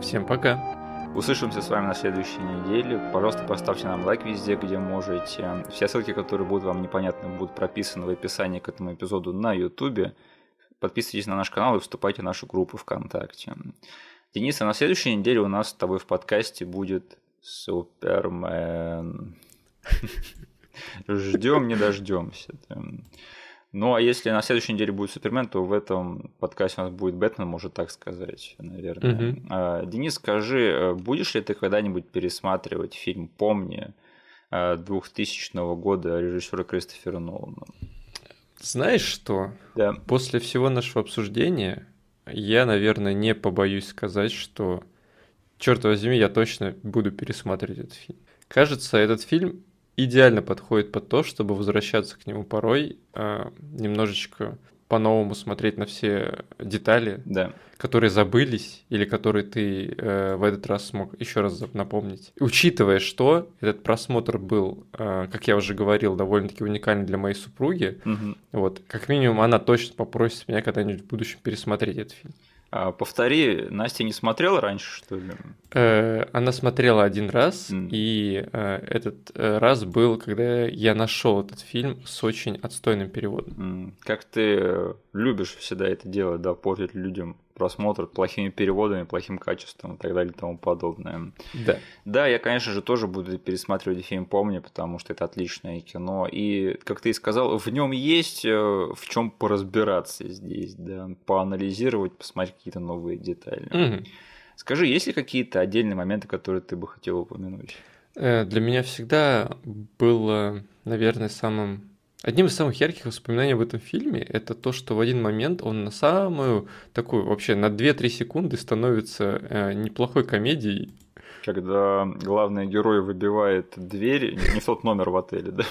Всем пока. Услышимся с вами на следующей неделе. Пожалуйста, поставьте нам лайк везде, где можете. Все ссылки, которые будут вам непонятны, будут прописаны в описании к этому эпизоду на YouTube. Подписывайтесь на наш канал и вступайте в нашу группу ВКонтакте. Денис, а на следующей неделе у нас с тобой в подкасте будет Супермен. Ждем, не дождемся. Ну, а если на следующей неделе будет Супермен, то в этом подкасте у нас будет Бэтмен, может так сказать, наверное. Угу. Денис, скажи, э, будешь ли ты когда-нибудь пересматривать фильм «Помни» 2000 э, года режиссера Кристофера Нолана? Знаешь что? Да. После всего нашего обсуждения я, наверное, не побоюсь сказать, что, черт возьми, я точно буду пересматривать этот фильм. Кажется, этот фильм идеально подходит под то, чтобы возвращаться к нему порой, э, немножечко по-новому смотреть на все детали, да. которые забылись или которые ты э, в этот раз смог еще раз напомнить. Учитывая, что этот просмотр был, э, как я уже говорил, довольно-таки уникальный для моей супруги, угу. вот как минимум она точно попросит меня когда-нибудь в будущем пересмотреть этот фильм. А, повтори, Настя не смотрела раньше, что ли? Э, она смотрела один раз, mm. и э, этот э, раз был, когда я нашел этот фильм с очень отстойным переводом. Mm. Как ты любишь всегда это делать, да, портить людям просмотр плохими переводами, плохим качеством и так далее и тому подобное. Да. Да, я, конечно же, тоже буду пересматривать фильм «Помни», потому что это отличное кино. И, как ты и сказал, в нем есть э, в чем поразбираться здесь, да, поанализировать, посмотреть какие-то новые детали. Угу. Скажи, есть ли какие-то отдельные моменты, которые ты бы хотел упомянуть? Э, для меня всегда было, наверное, самым Одним из самых ярких воспоминаний об этом фильме это то, что в один момент он на самую такую вообще на 2-3 секунды становится э, неплохой комедией. Когда главный герой выбивает дверь не в тот номер в отеле, да?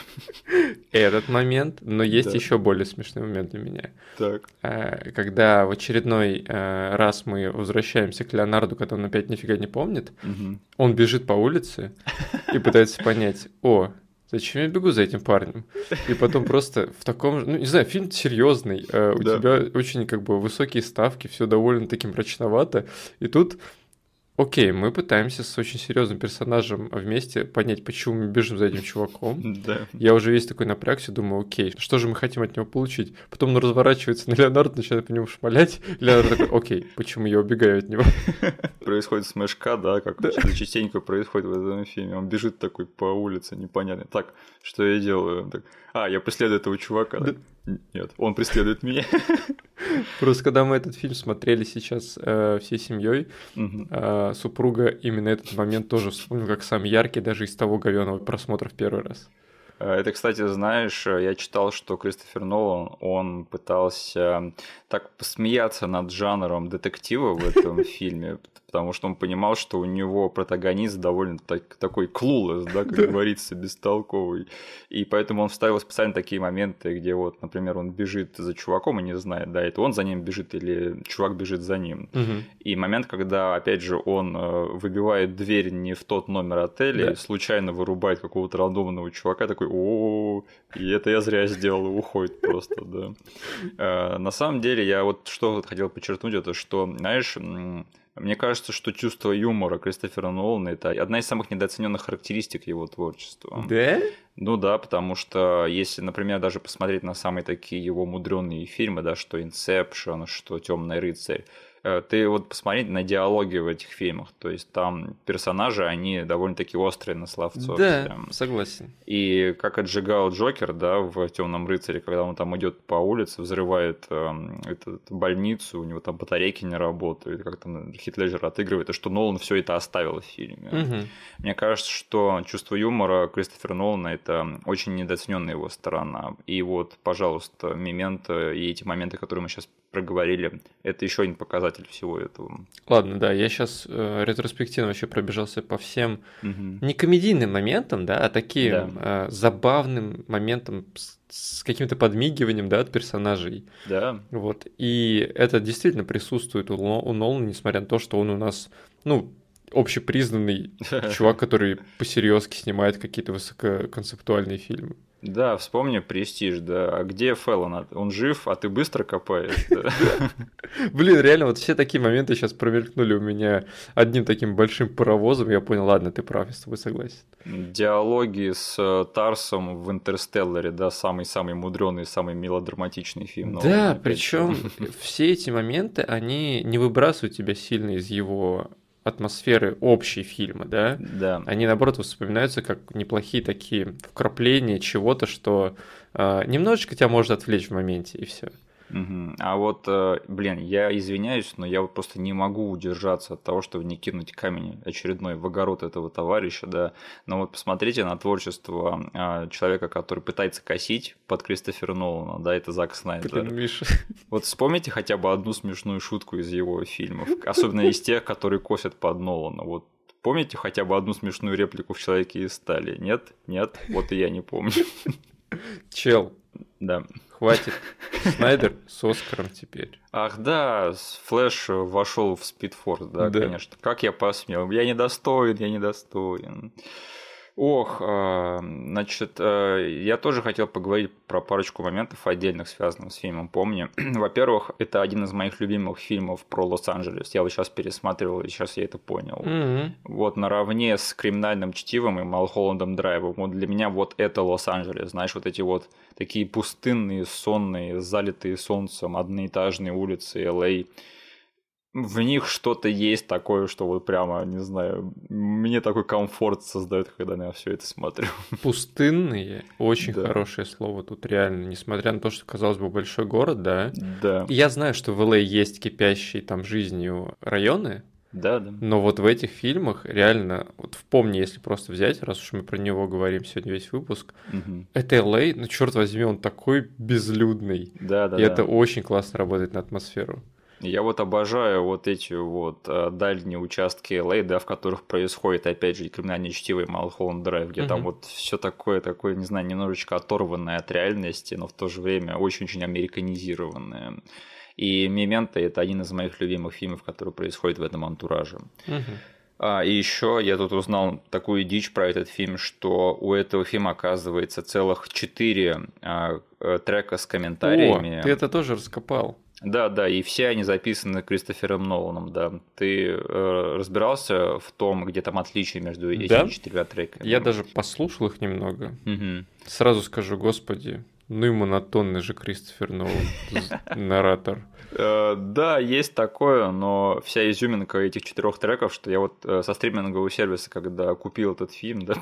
Этот момент, но есть да. еще более смешный момент для меня. Так. Э, когда в очередной э, раз мы возвращаемся к Леонарду, когда он опять нифига не помнит, угу. он бежит по улице и пытается понять, о, Зачем я бегу за этим парнем? И потом просто в таком, ну не знаю, фильм серьезный, э, у тебя очень как бы высокие ставки, все довольно таким мрачновато, и тут Окей, мы пытаемся с очень серьезным персонажем вместе понять, почему мы бежим за этим чуваком. Да. Я уже весь такой напрягся, думаю, окей, что же мы хотим от него получить? Потом он разворачивается на Леонардо, начинает по нему шмалять. Леонардо такой, окей, почему я убегаю от него? Происходит смешка, да, как да. частенько происходит в этом фильме. Он бежит такой по улице, непонятно. Так, что я делаю? Так, а, я преследую этого чувака. Да. Нет, он преследует меня. Просто когда мы этот фильм смотрели сейчас э, всей семьей, угу. э, супруга именно этот момент тоже вспомнил как самый яркий даже из того говенного просмотра в первый раз. Э, это, кстати, знаешь, э, я читал, что Кристофер Нолан, он пытался так посмеяться над жанром детектива в этом фильме, потому что он понимал, что у него протагонист довольно так, такой клулес, да, как говорится, бестолковый. И поэтому он вставил специально такие моменты, где вот, например, он бежит за чуваком и не знает, да, это он за ним бежит или чувак бежит за ним. И момент, когда, опять же, он э, выбивает дверь не в тот номер отеля, да. случайно вырубает какого-то рандомного чувака, такой, о, и это я зря сделал, уходит просто, да. Э, на самом деле, я вот что хотел подчеркнуть, это что, знаешь, мне кажется, что чувство юмора Кристофера Нолана это одна из самых недооцененных характеристик его творчества. Да? Ну да, потому что если, например, даже посмотреть на самые такие его мудреные фильмы, да, что Инсепшн, что Темный рыцарь, ты вот посмотри на диалоги в этих фильмах, то есть там персонажи, они довольно-таки острые на словцо. Да, прям. согласен. И как отжигал Джокер, да, в Темном рыцаре, когда он там идет по улице, взрывает э, эту больницу, у него там батарейки не работают, как там Хитледжер отыгрывает, и что Нолан все это оставил в фильме. Угу. Мне кажется, что чувство юмора Кристофера Нолана это очень недооцененная его сторона. И вот, пожалуйста, момент и эти моменты, которые мы сейчас проговорили, это еще один показатель всего этого. Ладно, да, я сейчас э, ретроспективно вообще пробежался по всем угу. не комедийным моментам, да, а таким да. Э, забавным моментам с, с каким-то подмигиванием, да, от персонажей. Да. Вот, и это действительно присутствует у, у Нолана, несмотря на то, что он у нас, ну, общепризнанный чувак, который посерьезки снимает какие-то высококонцептуальные фильмы. Да, вспомни Престиж, да. А где Феллон? Он жив, а ты быстро копаешь. Блин, реально, вот все такие моменты сейчас промелькнули у меня одним таким большим паровозом. Я понял, ладно, ты прав, я с тобой согласен. Диалоги с э, Тарсом в Интерстелларе, да, самый-самый мудренный, самый мелодраматичный фильм. Да, причем все эти моменты, они не выбрасывают тебя сильно из его атмосферы общей фильма, да? Да. Они, наоборот, вспоминаются как неплохие такие вкрапления чего-то, что э, немножечко тебя может отвлечь в моменте, и все. Угу. А вот, э, блин, я извиняюсь, но я вот просто не могу удержаться от того, чтобы не кинуть камень очередной в огород этого товарища, да. Но вот посмотрите на творчество а, человека, который пытается косить под Кристофера Нолана, да, это Зак Снайдер. Блин, Миша. Вот вспомните хотя бы одну смешную шутку из его фильмов, особенно из тех, которые косят под Нолана. Вот помните хотя бы одну смешную реплику в «Человеке из стали»? Нет? Нет? Вот и я не помню. Чел. Да. Хватит. Снайдер с Оскаром теперь. Ах да, Флэш вошел в Спидфорс, да, да, конечно. Как я посмел? Я недостоин, я недостоин. Ох, а, значит, э, я тоже хотел поговорить про парочку моментов отдельных, связанных с фильмом «Помни». Во-первых, это один из моих любимых фильмов про Лос-Анджелес. Я вот сейчас пересматривал, и сейчас я это понял. Mm-hmm. Вот наравне с «Криминальным чтивом» и «Малхолландом Драйвом». Вот для меня вот это Лос-Анджелес. Знаешь, вот эти вот такие пустынные, сонные, залитые солнцем, одноэтажные улицы Л.А., в них что-то есть такое, что вот прямо, не знаю, мне такой комфорт создает, когда я все это смотрю. Пустынные, очень да. хорошее слово тут реально, несмотря на то, что казалось бы большой город, да. Да. Я знаю, что в ЛА есть кипящие там жизнью районы, да, да. Но вот в этих фильмах реально, вот в помни, если просто взять, раз уж мы про него говорим сегодня весь выпуск, угу. это Л.А., ну черт возьми, он такой безлюдный. Да, да. И да. это очень классно работает на атмосферу. Я вот обожаю вот эти вот э, дальние участки LA, да, в которых происходит, опять же, криминальное чтиво и Малхолланд Драйв, где mm-hmm. там вот все такое, такое, не знаю, немножечко оторванное от реальности, но в то же время очень-очень американизированное. И «Мементо» — это один из моих любимых фильмов, который происходит в этом антураже. Mm-hmm. А, и еще я тут узнал такую дичь про этот фильм, что у этого фильма оказывается целых четыре а, э, трека с комментариями. О, ты это тоже раскопал. Да, да, и все они записаны Кристофером Ноланом, да. Ты э, разбирался в том, где там отличия между этими да? четырьмя треками? Я даже послушал их немного. Угу. Сразу скажу, господи, ну и монотонный же Кристофер Нолан, наратор. Э, да, есть такое, но вся изюминка этих четырех треков, что я вот э, со стримингового сервиса, когда купил этот фильм, да,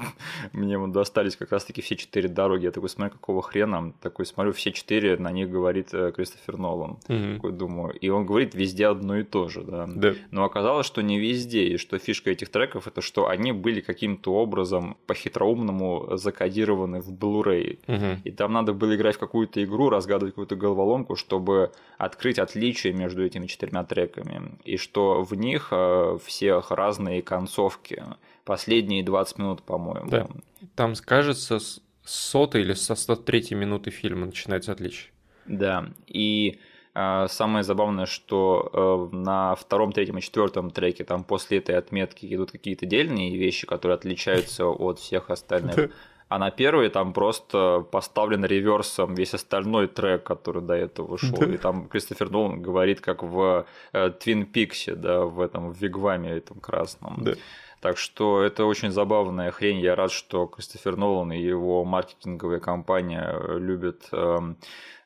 мне вот достались как раз-таки все четыре дороги. Я такой смотрю, какого хрена, такой смотрю, все четыре, на них говорит э, Кристофер Нолан. Угу. Такой думаю, и он говорит везде одно и то же, да. да. Но оказалось, что не везде, и что фишка этих треков это что они были каким-то образом по-хитроумному закодированы в Blu-ray. Угу. И там надо было играть в какую-то игру, разгадывать какую-то головоломку, чтобы открыть отличие отличия между этими четырьмя треками, и что в них э, всех разные концовки. Последние 20 минут, по-моему. Да. Там, кажется, с сотой или со 103 минуты фильма начинается отличие. Да, и э, самое забавное, что э, на втором, третьем и четвертом треке там после этой отметки идут какие-то дельные вещи, которые отличаются от всех остальных а на первый там просто поставлен реверсом весь остальной трек, который до этого шел. И там Кристофер Нолан говорит, как в Твин Пиксе, да, в этом в Вигваме этом красном. Да. Так что это очень забавная хрень. Я рад, что Кристофер Нолан и его маркетинговая компания любят э,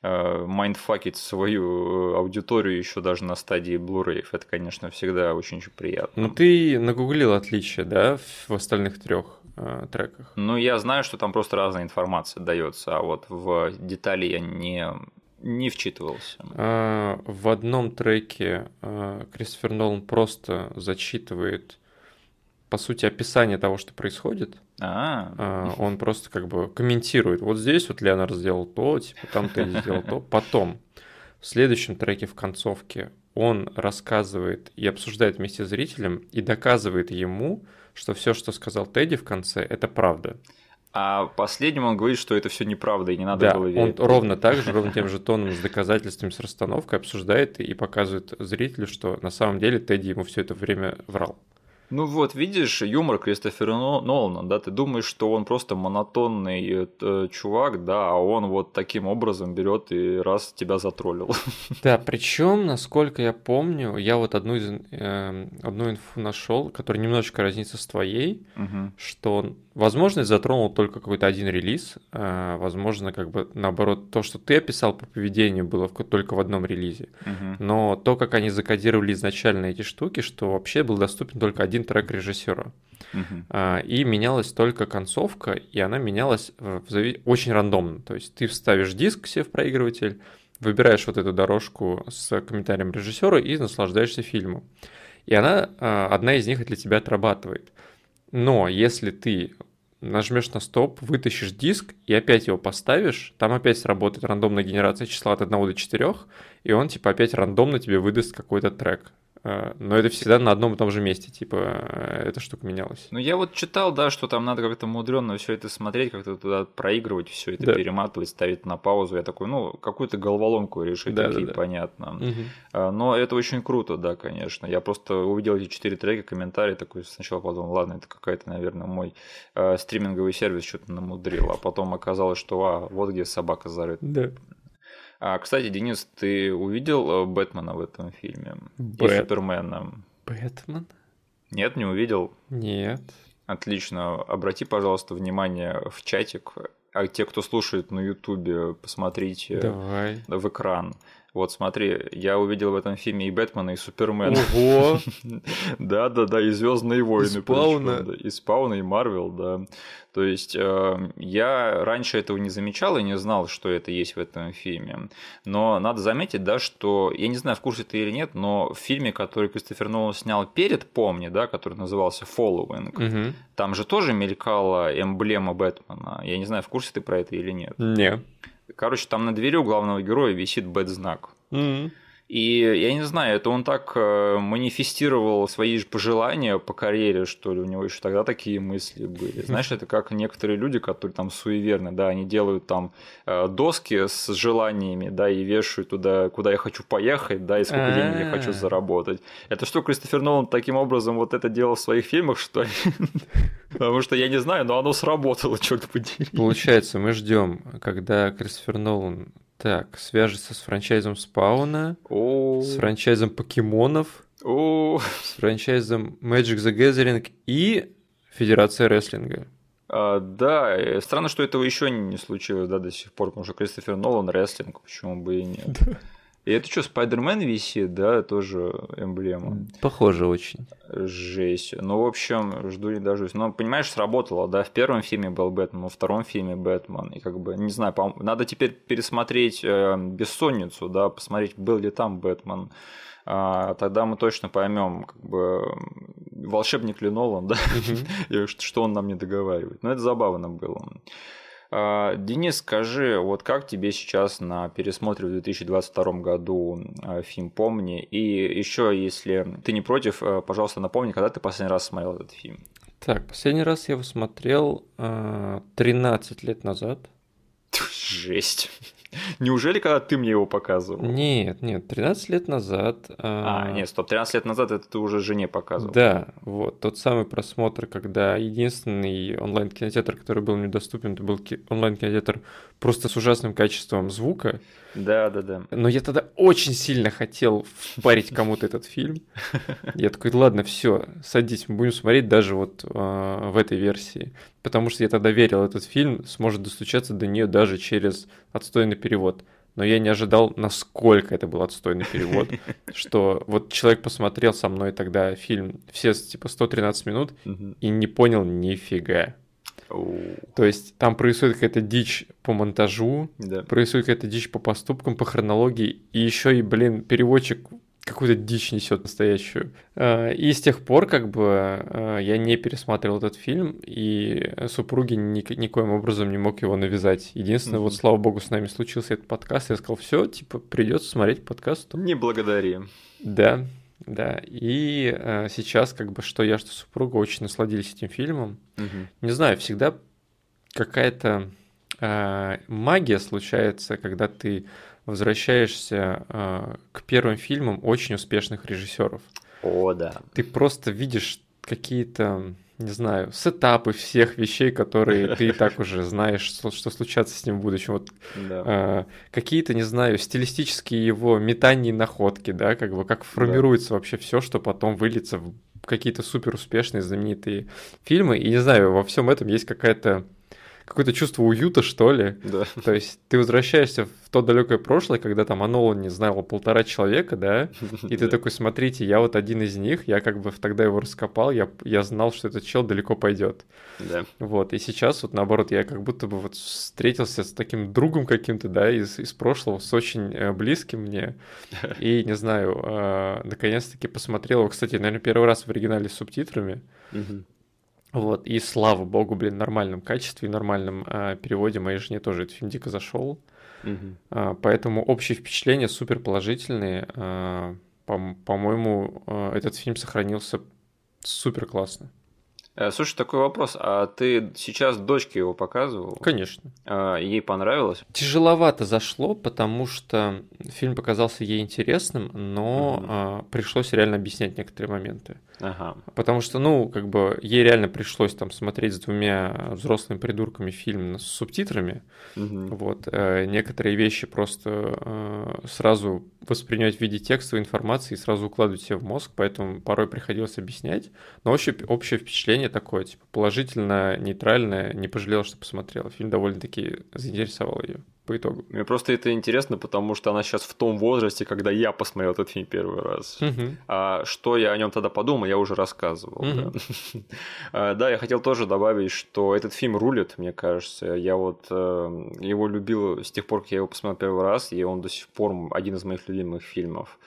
э, майндфакить свою аудиторию еще даже на стадии Blu-ray. Это, конечно, всегда очень-очень приятно. Ну, ты нагуглил отличия, да, в остальных трех? э, треках? Ну, я знаю, что там просто разная информация дается, а вот в детали я не не вчитывался. А, в одном треке а, Кристофер Нолан просто зачитывает, по сути, описание того, что происходит. А. а он просто как бы комментирует. Вот здесь вот Леонард сделал то, типа там ты сделал то. Потом в следующем треке в концовке он рассказывает и обсуждает вместе с зрителем и доказывает ему, что все, что сказал Тедди в конце, это правда. А последним он говорит, что это все неправда и не надо да, было верить. Он ровно так же, ровно тем же тоном, с доказательствами, с расстановкой обсуждает и показывает зрителю, что на самом деле Тедди ему все это время врал. Ну вот, видишь, юмор Кристофера Нолана, да, ты думаешь, что он просто монотонный э, чувак, да, а он вот таким образом берет и раз тебя затроллил. Да, причем, насколько я помню, я вот одну, из, э, одну инфу нашел, которая немножечко разнится с твоей, угу. что Возможно, затронул только какой-то один релиз. А, возможно, как бы наоборот, то, что ты описал по поведению, было только в одном релизе. Uh-huh. Но то, как они закодировали изначально эти штуки, что вообще был доступен только один трек режиссера. Uh-huh. И менялась только концовка, и она менялась в зави... очень рандомно. То есть ты вставишь диск себе в проигрыватель, выбираешь вот эту дорожку с комментарием режиссера и наслаждаешься фильмом. И она, а, одна из них для тебя отрабатывает. Но если ты нажмешь на стоп, вытащишь диск и опять его поставишь, там опять сработает рандомная генерация числа от 1 до 4, и он типа опять рандомно тебе выдаст какой-то трек. Э, но это всегда на одном и том же месте, типа, э, эта штука менялась. Ну, я вот читал, да, что там надо как-то мудренно все это смотреть, как-то туда проигрывать, все это да. перематывать, ставить на паузу. Я такой, ну, какую-то головоломку решить, да, окей, да, да. понятно. Угу. Но это очень круто, да, конечно. Я просто увидел эти четыре трека, комментарии, такой сначала подумал, ладно, это какая-то, наверное, мой э, стриминговый сервис что-то намудрил, а потом оказалось, что, а, вот где собака зарыта. Да. А, кстати, Денис, ты увидел э, Бэтмена в этом фильме? Бэт... И Супермена? Бэтмен? Нет, не увидел? Нет. Отлично. Обрати, пожалуйста, внимание в чатик. А те, кто слушает на Ютубе, посмотрите Давай. в экран. Вот смотри, я увидел в этом фильме и Бэтмена, и Супермена. Ого! Да, да, да, и Звездные войны. И Спауна. И Спауна, и Марвел, да. То есть э, я раньше этого не замечал и не знал, что это есть в этом фильме. Но надо заметить, да, что я не знаю, в курсе ты или нет, но в фильме, который Кристофер Нолан снял перед Помни, да, который назывался Following, угу. там же тоже мелькала эмблема Бэтмена. Я не знаю, в курсе ты про это или нет. Нет. Короче, там на двери у главного героя висит бэт-знак. Mm-hmm. И я не знаю, это он так э, манифестировал свои же пожелания по карьере, что ли, у него еще тогда такие мысли были. Знаешь, это как некоторые люди, которые там суеверны, да, они делают там э, доски с желаниями, да, и вешают туда, куда я хочу поехать, да, и сколько денег я хочу заработать. Это что, Кристофер Нолан таким образом вот это делал в своих фильмах, что ли? Потому что я не знаю, но оно сработало, черт подери. Получается, мы ждем, когда Кристофер Нолан так, свяжется с франчайзом Спауна, с франчайзом покемонов, с франчайзом Magic the Gathering и Федерация рестлинга. А, да, странно, что этого еще не случилось, да, до сих пор, потому что Кристофер Нолан рестлинг, почему бы и нет. И это что, Спайдермен висит, да, тоже эмблема. Похоже очень. Жесть. Ну, в общем, жду не дождусь. Но, понимаешь, сработало, да, в первом фильме был Бэтмен, во втором фильме Бэтмен. И как бы, не знаю, надо теперь пересмотреть э, «Бессонницу», да, посмотреть, был ли там Бэтмен. А, тогда мы точно поймем, как бы, волшебник ли Нолан, да, и что он нам не договаривает. Но это забавно было. А, Денис, скажи, вот как тебе сейчас на пересмотре в 2022 году а, фильм «Помни»? И еще, если ты не против, а, пожалуйста, напомни, когда ты последний раз смотрел этот фильм? Так, последний раз я его смотрел 13 лет назад. Жесть. Неужели, когда ты мне его показывал? Нет, нет, 13 лет назад. А, а нет, стоп, 13 лет назад это ты уже жене показывал. Да, вот, тот самый просмотр, когда единственный онлайн-кинотеатр, который был мне доступен, это был онлайн-кинотеатр просто с ужасным качеством звука. Да, да, да. Но я тогда очень сильно хотел впарить кому-то этот фильм. Я такой, ладно, все, садись, мы будем смотреть даже вот э, в этой версии. Потому что я тогда верил, этот фильм сможет достучаться до нее даже через отстойный перевод. Но я не ожидал, насколько это был отстойный перевод, что вот человек посмотрел со мной тогда фильм все типа 113 минут и не понял нифига. То есть там происходит какая-то дичь по монтажу, да. происходит какая-то дичь по поступкам, по хронологии, и еще и, блин, переводчик какую-то дичь несет настоящую. А, и с тех пор, как бы, а, я не пересматривал этот фильм, и супруги ни, никоим образом не мог его навязать. Единственное, mm-hmm. вот слава богу, с нами случился этот подкаст, я сказал, все, типа, придется смотреть подкаст. Не благодари. Да, да, и э, сейчас как бы что я, что супруга очень насладились этим фильмом. Угу. Не знаю, всегда какая-то э, магия случается, когда ты возвращаешься э, к первым фильмам очень успешных режиссеров. О, да. Ты просто видишь какие-то не знаю, сетапы всех вещей, которые ты и так уже знаешь, что, что случаться с ним в будущем. Вот, да. э, какие-то, не знаю, стилистические его метания и находки, да, как бы как формируется да. вообще все, что потом выльется в какие-то супер успешные знаменитые фильмы. И не знаю, во всем этом есть какая-то какое-то чувство уюта, что ли. Да. То есть ты возвращаешься в то далекое прошлое, когда там о Нолане знало полтора человека, да, и ты такой, смотрите, я вот один из них, я как бы тогда его раскопал, я, я знал, что этот чел далеко пойдет. Да. Вот, и сейчас вот наоборот, я как будто бы вот встретился с таким другом каким-то, да, из, из прошлого, с очень э, близким мне, и, не знаю, э, наконец-таки посмотрел его, кстати, наверное, первый раз в оригинале с субтитрами, вот, и слава богу, блин, нормальном качестве и нормальном э, переводе моей жене тоже этот фильм дико зашел. Угу. Э, поэтому общие впечатления супер положительные. Э, по- по-моему, э, этот фильм сохранился супер классно. Э, слушай, такой вопрос. А ты сейчас дочке его показывал? Конечно. А, ей понравилось? Тяжеловато зашло, потому что фильм показался ей интересным, но угу. пришлось реально объяснять некоторые моменты. Ага. Потому что, ну, как бы ей реально пришлось там смотреть с двумя взрослыми придурками фильм с субтитрами. Угу. Вот. Э, некоторые вещи просто э, сразу воспринять в виде текстовой информации и сразу укладывать себе в мозг, поэтому порой приходилось объяснять. Но общее, общее впечатление такое, типа, положительно, нейтральное, не пожалел, что посмотрела. Фильм довольно-таки заинтересовал ее по итогу. Мне просто это интересно, потому что она сейчас в том возрасте, когда я посмотрел этот фильм первый раз. Угу. А что я о нем тогда подумал, я уже рассказывал. Угу. Да. да, я хотел тоже добавить, что этот фильм рулит, мне кажется. Я вот э, его любил с тех пор, как я его посмотрел первый раз, и он до сих пор один из моих любимых фильмов.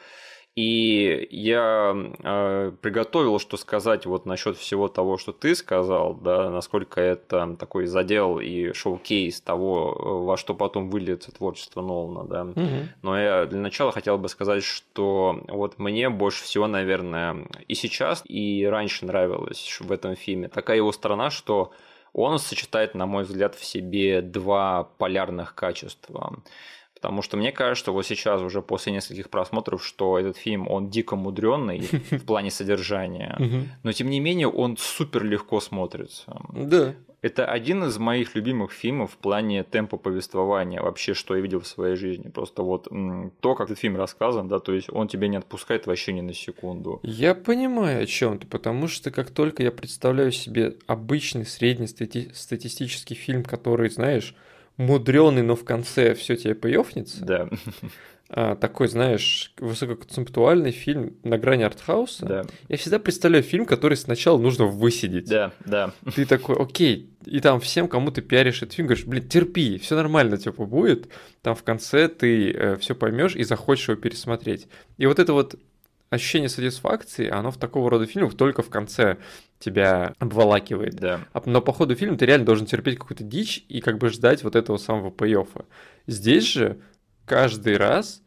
И я э, приготовил, что сказать вот насчет всего того, что ты сказал, да, насколько это такой задел и шоу-кейс того, во что потом выльется творчество Нолана, да. Угу. Но я для начала хотел бы сказать, что вот мне больше всего, наверное, и сейчас, и раньше нравилось в этом фильме такая его сторона, что он сочетает, на мой взгляд, в себе два полярных качества. Потому что мне кажется, что вот сейчас уже после нескольких просмотров, что этот фильм, он дико мудренный в плане содержания, но тем не менее он супер легко смотрится. Да. Это один из моих любимых фильмов в плане темпа повествования, вообще, что я видел в своей жизни. Просто вот то, как этот фильм рассказан, да, то есть он тебя не отпускает вообще ни на секунду. Я понимаю о чем ты, потому что как только я представляю себе обычный средний стати- статистический фильм, который, знаешь, мудреный, но в конце все тебе поёфнется. Да. А, такой, знаешь, высококонцептуальный фильм на грани артхауса. Да. Я всегда представляю фильм, который сначала нужно высидеть. Да, да. Ты такой, окей, и там всем, кому ты пиаришь этот фильм, говоришь, блин, терпи, все нормально, типа, будет. Там в конце ты э, все поймешь и захочешь его пересмотреть. И вот это вот ощущение сатисфакции, оно в такого рода фильмах только в конце тебя обволакивает. Да. А, но по ходу фильма ты реально должен терпеть какую-то дичь и как бы ждать вот этого самого пей Здесь же каждый раз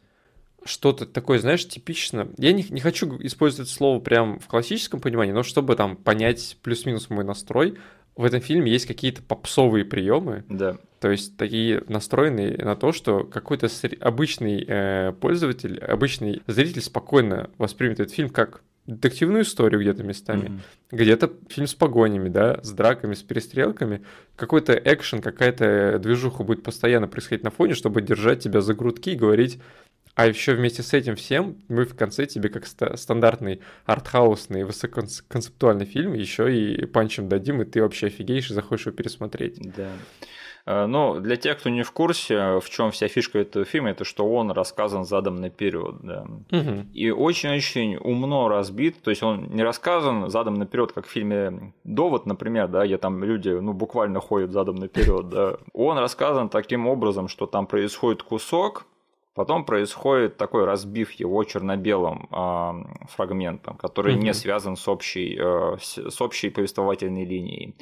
что-то такое, знаешь, типично. Я не, не хочу использовать слово прям в классическом понимании, но чтобы там понять плюс-минус мой настрой, в этом фильме есть какие-то попсовые приемы. Да. То есть такие настроенные на то, что какой-то обычный э, пользователь, обычный зритель спокойно воспримет этот фильм как детективную историю где-то местами, mm-hmm. где-то фильм с погонями, да, с драками, с перестрелками, какой-то экшен, какая-то движуха будет постоянно происходить на фоне, чтобы держать тебя за грудки и говорить, а еще вместе с этим всем мы в конце тебе как ст- стандартный артхаусный высококонцептуальный фильм еще и панчем дадим, и ты вообще офигеешь и захочешь его пересмотреть. Да. Э, ну, для тех, кто не в курсе, в чем вся фишка этого фильма, это что он рассказан задом наперед. Да. Угу. И очень-очень умно разбит. То есть он не рассказан задом наперед, как в фильме Довод, например, да, где там люди ну, буквально ходят задом наперед. Да. Он рассказан таким образом, что там происходит кусок, Потом происходит такой разбив его черно-белым э, фрагментом, который mm-hmm. не связан с общей, э, с общей повествовательной линией.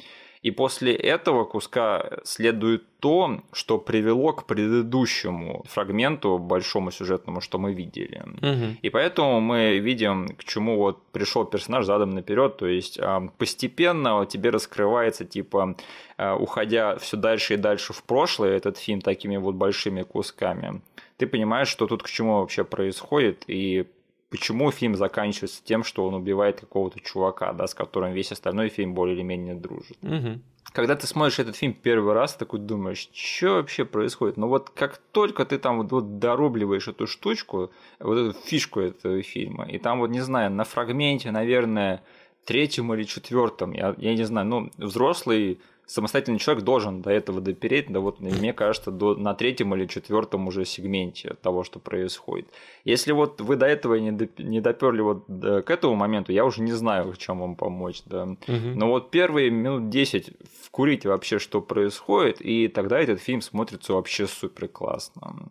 И после этого куска следует то, что привело к предыдущему фрагменту, большому сюжетному, что мы видели. Угу. И поэтому мы видим, к чему вот пришел персонаж задом наперед. То есть а, постепенно тебе раскрывается, типа, а, уходя все дальше и дальше в прошлое, этот фильм такими вот большими кусками, ты понимаешь, что тут к чему вообще происходит, и почему фильм заканчивается тем, что он убивает какого-то чувака, да, с которым весь остальной фильм более или менее дружит. Угу. Когда ты смотришь этот фильм первый раз, такой думаешь, что вообще происходит? Но вот как только ты там вот, вот дорубливаешь эту штучку, вот эту фишку этого фильма, и там вот, не знаю, на фрагменте, наверное, третьем или четвертом, я, я не знаю, ну, взрослый самостоятельный человек должен до этого допереть, да вот мне кажется, до, на третьем или четвертом уже сегменте того, что происходит. Если вот вы до этого не, доп, не доперли вот до, к этому моменту, я уже не знаю, в чем вам помочь, да. Угу. Но вот первые минут 10 вкурите вообще, что происходит, и тогда этот фильм смотрится вообще супер классно.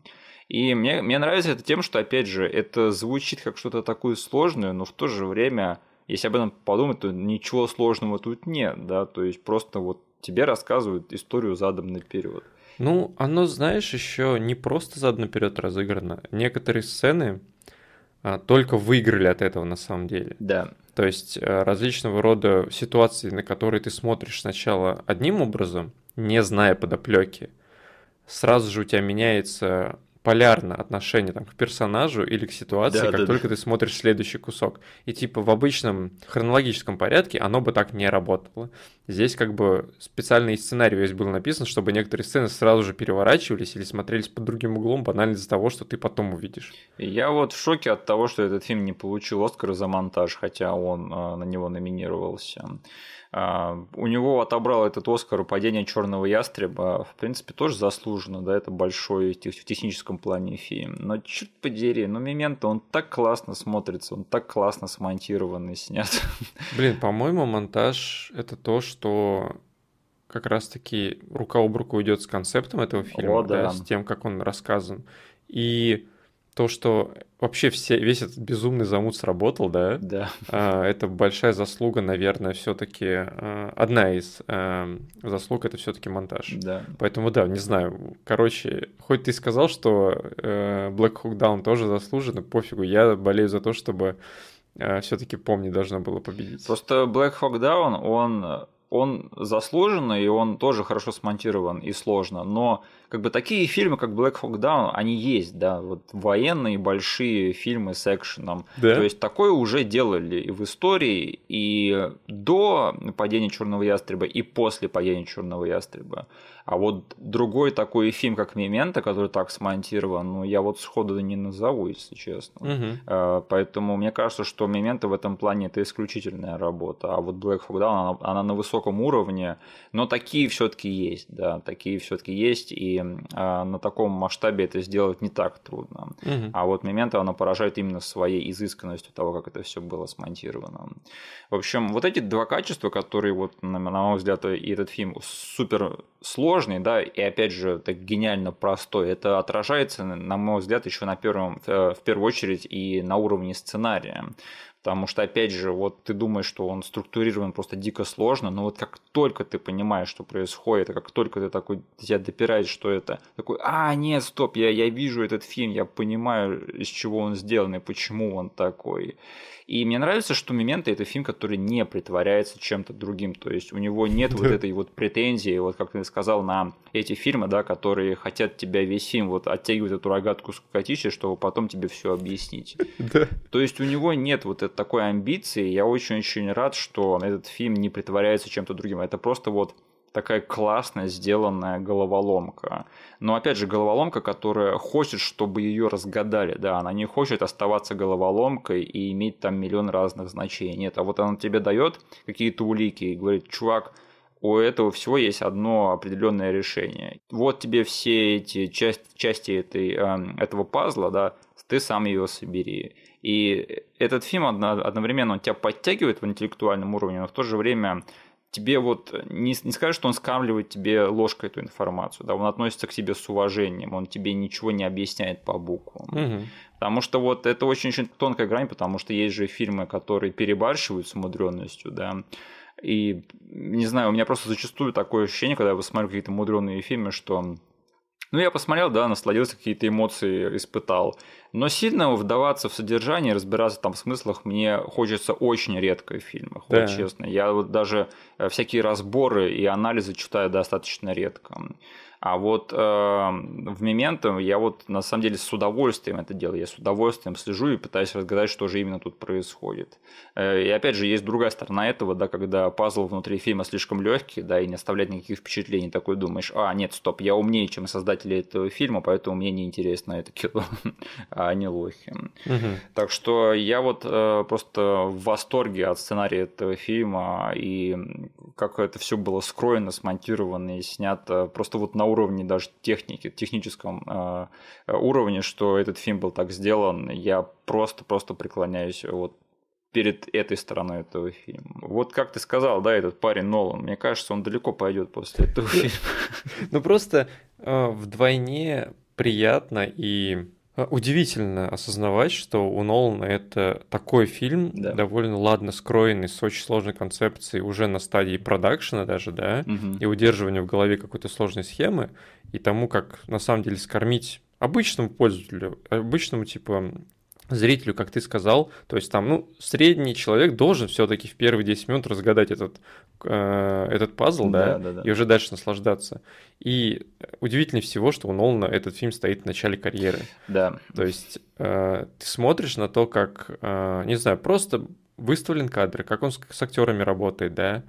И мне, мне нравится это тем, что, опять же, это звучит как что-то такое сложное, но в то же время, если об этом подумать, то ничего сложного тут нет, да, то есть просто вот тебе рассказывают историю задом наперед. Ну, оно, знаешь, еще не просто задом наперед разыграно. Некоторые сцены а, только выиграли от этого на самом деле. Да. То есть а, различного рода ситуации, на которые ты смотришь сначала одним образом, не зная подоплеки, сразу же у тебя меняется полярно отношение там, к персонажу или к ситуации, да, как да, только да. ты смотришь следующий кусок. И типа в обычном хронологическом порядке оно бы так не работало. Здесь как бы специальный сценарий весь был написан, чтобы некоторые сцены сразу же переворачивались или смотрелись под другим углом, банально из-за того, что ты потом увидишь. Я вот в шоке от того, что этот фильм не получил Оскар за монтаж, хотя он э, на него номинировался. А, у него отобрал этот Оскар «Падение черного ястреба». В принципе, тоже заслуженно, да, это большой в техническом плане фильм. Но черт подери, ну «Мементо», он так классно смотрится, он так классно смонтирован и снят. Блин, по-моему, монтаж — это то, что как раз-таки рука об руку идет с концептом этого фильма, О, да. Да, с тем, как он рассказан. И то, что вообще все, весь этот безумный замут сработал, да? Да. А, это большая заслуга, наверное, все-таки а, одна из а, заслуг это все-таки монтаж. Да. Поэтому да, не знаю. Короче, хоть ты сказал, что э, Black Hawk Down тоже заслуженно, пофигу. Я болею за то, чтобы все-таки помни должно было победить. Просто Black Hawk Down, он он заслуженный, и он тоже хорошо смонтирован и сложно, но как бы такие фильмы, как Black Hawk Down, они есть, да, вот военные большие фильмы с экшеном. Да? То есть такое уже делали и в истории, и до падения Черного ястреба, и после падения Черного ястреба. А вот другой такой фильм, как Мемента, который так смонтирован, ну, я вот сходу не назову, если честно. Угу. Поэтому мне кажется, что Мемента в этом плане это исключительная работа. А вот Black Hawk Down, она, она на высоком уровне, но такие все-таки есть, да, такие все-таки есть, и на таком масштабе это сделать не так трудно. Угу. А вот Мемента, она поражает именно своей изысканностью того, как это все было смонтировано. В общем, вот эти два качества, которые, вот, на, на мой взгляд, и этот фильм супер сложный, да, и опять же, так гениально простой, это отражается, на мой взгляд, еще на первом, э, в первую очередь и на уровне сценария. Потому что, опять же, вот ты думаешь, что он структурирован просто дико сложно, но вот как только ты понимаешь, что происходит, как только ты такой, тебя допираешь, что это, такой, а, нет, стоп, я, я вижу этот фильм, я понимаю, из чего он сделан и почему он такой. И мне нравится, что «Мементо» — это фильм, который не притворяется чем-то другим. То есть у него нет вот этой вот претензии, вот как ты сказал, на эти фильмы, да, которые хотят тебя весь фильм вот оттягивать эту рогатку скукотища, чтобы потом тебе все объяснить. Да. То есть у него нет вот этой такой амбиции. Я очень-очень рад, что этот фильм не притворяется чем-то другим. Это просто вот такая классная сделанная головоломка. Но опять же, головоломка, которая хочет, чтобы ее разгадали. Да, она не хочет оставаться головоломкой и иметь там миллион разных значений. Нет, а вот она тебе дает какие-то улики и говорит, чувак, у этого всего есть одно определенное решение. Вот тебе все эти части, части этой, э, этого пазла, да, ты сам ее собери. И этот фильм одновременно он тебя подтягивает в интеллектуальном уровне, но в то же время тебе вот не, не скажешь, что он скамливает тебе ложкой эту информацию, да, он относится к тебе с уважением, он тебе ничего не объясняет по буквам. Угу. Потому что вот это очень-очень тонкая грань, потому что есть же фильмы, которые перебарщивают с мудренностью, да. И не знаю, у меня просто зачастую такое ощущение, когда я смотрю какие-то мудреные фильмы, что ну, я посмотрел, да, насладился, какие-то эмоции испытал. Но сильно вдаваться в содержание, разбираться там в смыслах мне хочется очень редко в фильмах, да. вот честно. Я вот даже э, всякие разборы и анализы читаю достаточно редко. А вот э, в Мементо я вот на самом деле с удовольствием это делаю. Я с удовольствием слежу и пытаюсь разгадать, что же именно тут происходит. Э, и опять же, есть другая сторона этого, да, когда пазл внутри фильма слишком легкий, да, и не оставляет никаких впечатлений. Такой думаешь, а, нет, стоп, я умнее, чем создатели этого фильма, поэтому мне не интересно это кино, а они лохи. Так что я вот э, просто в восторге от сценария этого фильма и как это все было скроено, смонтировано и снято просто вот на уровне даже техники, техническом э, уровне, что этот фильм был так сделан, я просто-просто преклоняюсь вот перед этой стороной этого фильма. Вот как ты сказал, да, этот парень Нолан, мне кажется, он далеко пойдет после этого фильма. Ну просто э, вдвойне приятно и удивительно осознавать, что у Нолана это такой фильм, да. довольно ладно скроенный, с очень сложной концепцией, уже на стадии продакшена даже, да, угу. и удерживания в голове какой-то сложной схемы, и тому, как на самом деле скормить обычному пользователю, обычному типа зрителю, как ты сказал, то есть там, ну, средний человек должен все-таки в первые 10 минут разгадать этот, э, этот пазл, да, да, да, и уже дальше наслаждаться. И удивительнее всего, что у Нолана этот фильм стоит в начале карьеры. Да. То есть э, ты смотришь на то, как, э, не знаю, просто выставлен кадр, как он с, с актерами работает, да,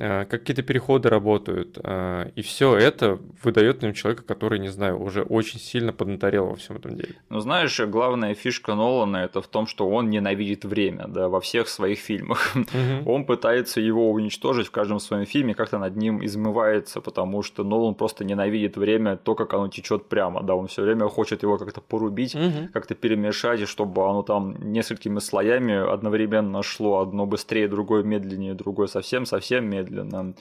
Э, какие-то переходы работают, э, и все это выдает нам человека, который, не знаю, уже очень сильно поднаторел во всем этом деле. Ну, знаешь, главная фишка Нолана это в том, что он ненавидит время, да, во всех своих фильмах. Угу. Он пытается его уничтожить в каждом своем фильме, как-то над ним измывается, потому что Нолан просто ненавидит время, то, как оно течет прямо, да, он все время хочет его как-то порубить, угу. как-то перемешать, чтобы оно там несколькими слоями одновременно шло, одно быстрее, другое медленнее, другое совсем-совсем медленнее медленно.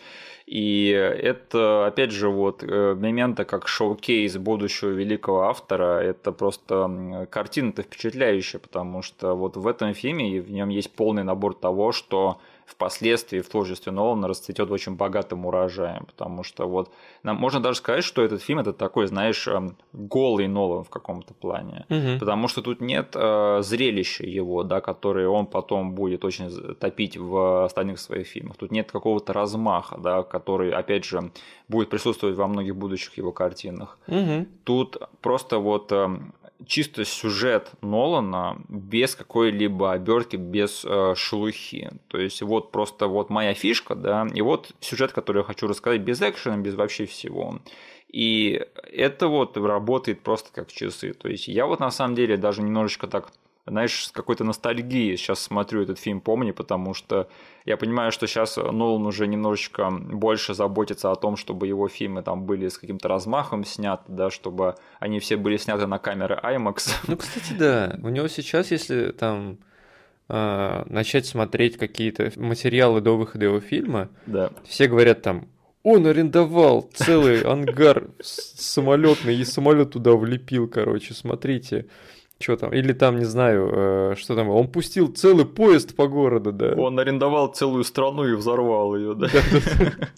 И это, опять же, вот э, момента как шоу-кейс будущего великого автора, это просто картина-то впечатляющая, потому что вот в этом фильме в нем есть полный набор того, что впоследствии в творчестве Нолана расцветет очень богатым урожаем, потому что вот нам можно даже сказать, что этот фильм это такой, знаешь, эм, голый Нолан в каком-то плане, угу. потому что тут нет э, зрелища его, да, которое он потом будет очень топить в остальных своих фильмах. Тут нет какого-то размаха, да, который, опять же, будет присутствовать во многих будущих его картинах. Угу. Тут просто вот эм, чисто сюжет Нолана без какой-либо обертки, без э, шелухи. То есть вот просто вот моя фишка, да, и вот сюжет, который я хочу рассказать без экшена, без вообще всего. И это вот работает просто как часы. То есть я вот на самом деле даже немножечко так знаешь, с какой-то ностальгией сейчас смотрю этот фильм «Помни», потому что я понимаю, что сейчас Нолан уже немножечко больше заботится о том, чтобы его фильмы там были с каким-то размахом сняты, да, чтобы они все были сняты на камеры IMAX. Ну, кстати, да. У него сейчас, если там э, начать смотреть какие-то материалы до выхода его фильма, да. все говорят там, он арендовал целый ангар самолетный и самолет туда влепил, короче, смотрите. Что там? Или там, не знаю, э, что там. Он пустил целый поезд по городу, да. Он арендовал целую страну и взорвал ее, да.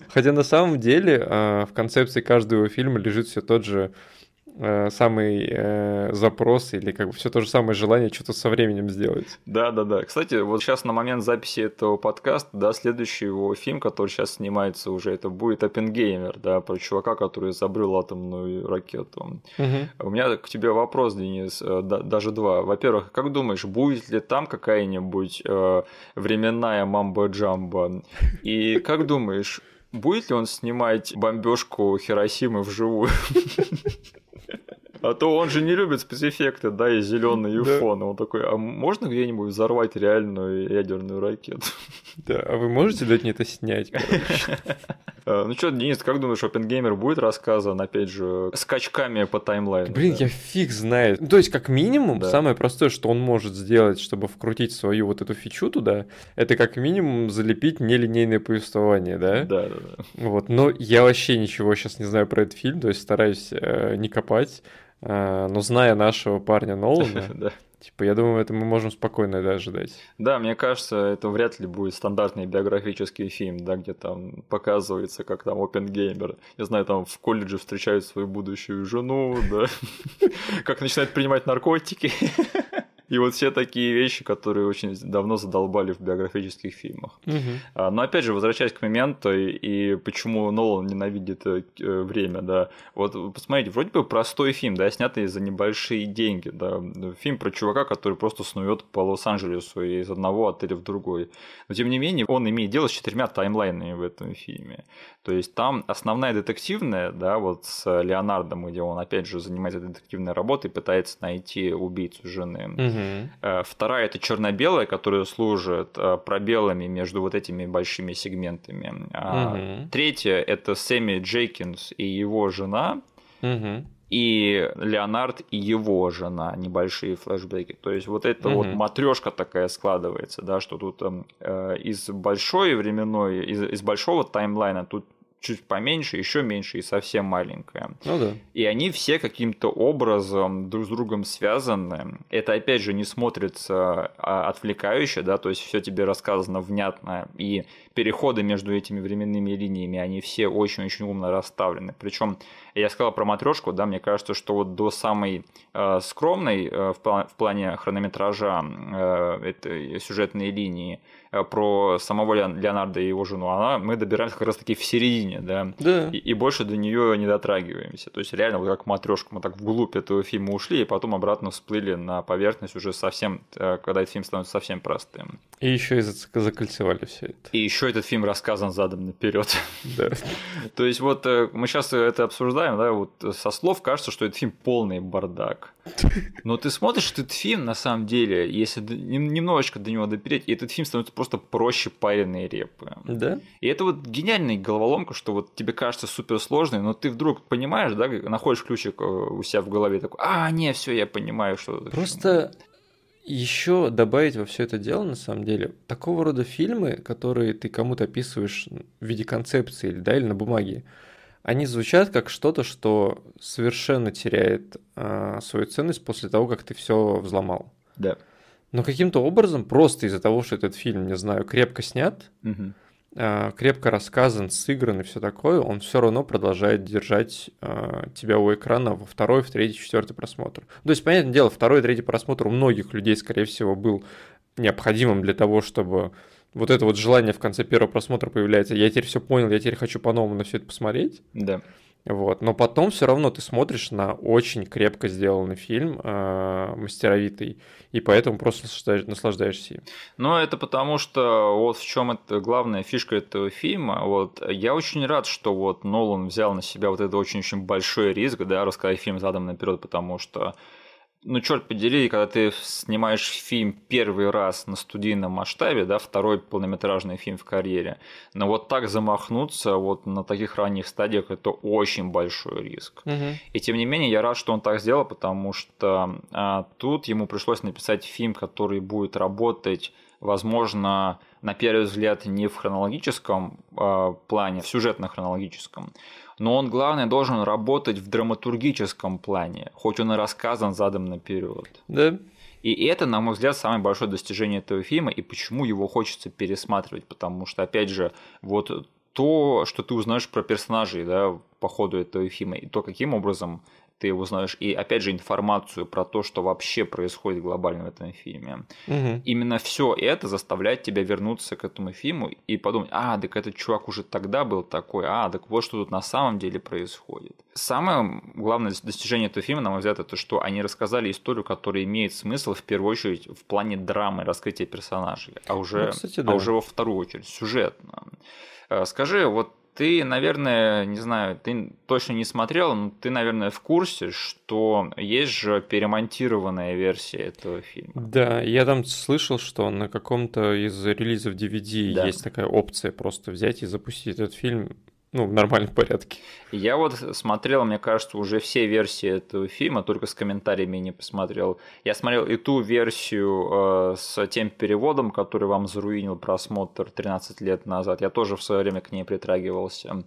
Хотя на самом деле э, в концепции каждого фильма лежит все тот же Э, самый э, запрос или как бы все то же самое желание что-то со временем сделать. Да, да, да. Кстати, вот сейчас на момент записи этого подкаста, да, следующий его фильм, который сейчас снимается уже, это будет Оппенгеймер, да, про чувака, который изобрел атомную ракету. Угу. У меня к тебе вопрос, Денис, э, да, даже два. Во-первых, как думаешь, будет ли там какая-нибудь э, временная мамба-джамба? И как думаешь, будет ли он снимать бомбежку Хиросимы вживую? А то он же не любит спецэффекты, да, и зеленый юфон. Да. Он такой, а можно где-нибудь взорвать реальную ядерную ракету? Да, а вы можете дать мне это снять, а, Ну что, Денис, как думаешь, Опенгеймер будет рассказан, опять же, скачками по таймлайну? Блин, да? я фиг знает. То есть, как минимум, да. самое простое, что он может сделать, чтобы вкрутить свою вот эту фичу туда, это как минимум залепить нелинейное повествование, да? Да, да, да. Вот, но я вообще ничего сейчас не знаю про этот фильм, то есть стараюсь э, не копать. Э, но зная нашего парня Нолана, типа, я думаю, это мы можем спокойно это ожидать. Да, мне кажется, это вряд ли будет стандартный биографический фильм, да, где там показывается, как там опенгеймер, я знаю, там в колледже встречают свою будущую жену, да, как начинает принимать наркотики. И вот все такие вещи, которые очень давно задолбали в биографических фильмах. Угу. Но опять же, возвращаясь к моменту и почему Нолан ненавидит э, время, да. Вот посмотрите, вроде бы простой фильм, да, снятый за небольшие деньги, да. Фильм про чувака, который просто снует по Лос-Анджелесу из одного отеля в другой. Но тем не менее, он имеет дело с четырьмя таймлайнами в этом фильме. То есть там основная детективная, да, вот с Леонардом, где он опять же занимается детективной работой, пытается найти убийцу жены. Угу. Вторая это черно-белая, которая служит э, пробелами между вот этими большими сегментами. Угу. Третья это Сэмми Джейкинс и его жена. Угу и Леонард и его жена, небольшие флешбеки. То есть вот это угу. вот матрешка такая складывается, да, что тут э, из большой временной, из, из большого таймлайна тут чуть поменьше, еще меньше и совсем маленькая. Ну да. И они все каким-то образом друг с другом связаны. Это опять же не смотрится а, отвлекающе, да, то есть все тебе рассказано внятно, и переходы между этими временными линиями, они все очень-очень умно расставлены. Причем я сказал про матрешку, да, мне кажется, что вот до самой э, скромной э, в, плане, в плане хронометража э, этой сюжетной линии про самого Леонардо и его жену, она, мы добираемся как раз таки в середине, да, да. И, и больше до нее не дотрагиваемся. То есть реально вот как матрешка, мы так вглубь этого фильма ушли, и потом обратно всплыли на поверхность уже совсем, э, когда этот фильм становится совсем простым. И еще и закольцевали все это. И еще этот фильм рассказан задом наперед. Да. То есть вот э, мы сейчас это обсуждаем, да, вот со слов кажется, что этот фильм полный бардак. Но ты смотришь этот фильм, на самом деле, если немножечко до него допереть, и этот фильм становится просто проще пареные репы. Да. И это вот гениальная головоломка, что вот тебе кажется супер сложной, но ты вдруг понимаешь, да, находишь ключик э, у себя в голове, такой, а, не, все, я понимаю, что... Просто еще добавить во все это дело, на самом деле, такого рода фильмы, которые ты кому-то описываешь в виде концепции, да, или на бумаге, они звучат как что-то, что совершенно теряет э, свою ценность после того, как ты все взломал. Да. Но каким-то образом, просто из-за того, что этот фильм, не знаю, крепко снят, угу. крепко рассказан, сыгран и все такое, он все равно продолжает держать э, тебя у экрана во второй, в третий, четвертый просмотр. То есть, понятное дело, второй, третий просмотр у многих людей, скорее всего, был необходимым для того, чтобы вот это вот желание в конце первого просмотра появляется, я теперь все понял, я теперь хочу по-новому на все это посмотреть. Да. Вот. Но потом все равно ты смотришь на очень крепко сделанный фильм, э, мастеровитый, и поэтому просто наслаждаешься им. Ну, это потому что вот в чем это главная фишка этого фильма. Вот я очень рад, что вот Нолан взял на себя вот это очень-очень большой риск, да, рассказать фильм задом наперед, потому что ну, черт подери, когда ты снимаешь фильм первый раз на студийном масштабе, да, второй полнометражный фильм в карьере, но вот так замахнуться вот на таких ранних стадиях это очень большой риск. Угу. И тем не менее я рад, что он так сделал, потому что а, тут ему пришлось написать фильм, который будет работать, возможно, на первый взгляд не в хронологическом э, плане, в сюжетно-хронологическом, но он, главное, должен работать в драматургическом плане, хоть он и рассказан задом наперед. Да. И это, на мой взгляд, самое большое достижение этого фильма, и почему его хочется пересматривать, потому что, опять же, вот то, что ты узнаешь про персонажей, да, по ходу этого фильма, и то, каким образом ты узнаешь, и опять же информацию про то, что вообще происходит глобально в этом фильме. Угу. Именно все это заставляет тебя вернуться к этому фильму и подумать, а, так этот чувак уже тогда был такой, а, так вот что тут на самом деле происходит. Самое главное достижение этого фильма, на мой взгляд, это что они рассказали историю, которая имеет смысл в первую очередь в плане драмы, раскрытия персонажей, а уже, ну, кстати, да. а уже во вторую очередь сюжетно. Э, скажи, вот ты, наверное, не знаю, ты точно не смотрел, но ты, наверное, в курсе, что есть же перемонтированная версия этого фильма. Да, я там слышал, что на каком-то из релизов DVD да. есть такая опция просто взять и запустить этот фильм ну, в нормальном порядке. Я вот смотрел, мне кажется, уже все версии этого фильма, только с комментариями не посмотрел. Я смотрел и ту версию э, с тем переводом, который вам заруинил просмотр 13 лет назад. Я тоже в свое время к ней притрагивался.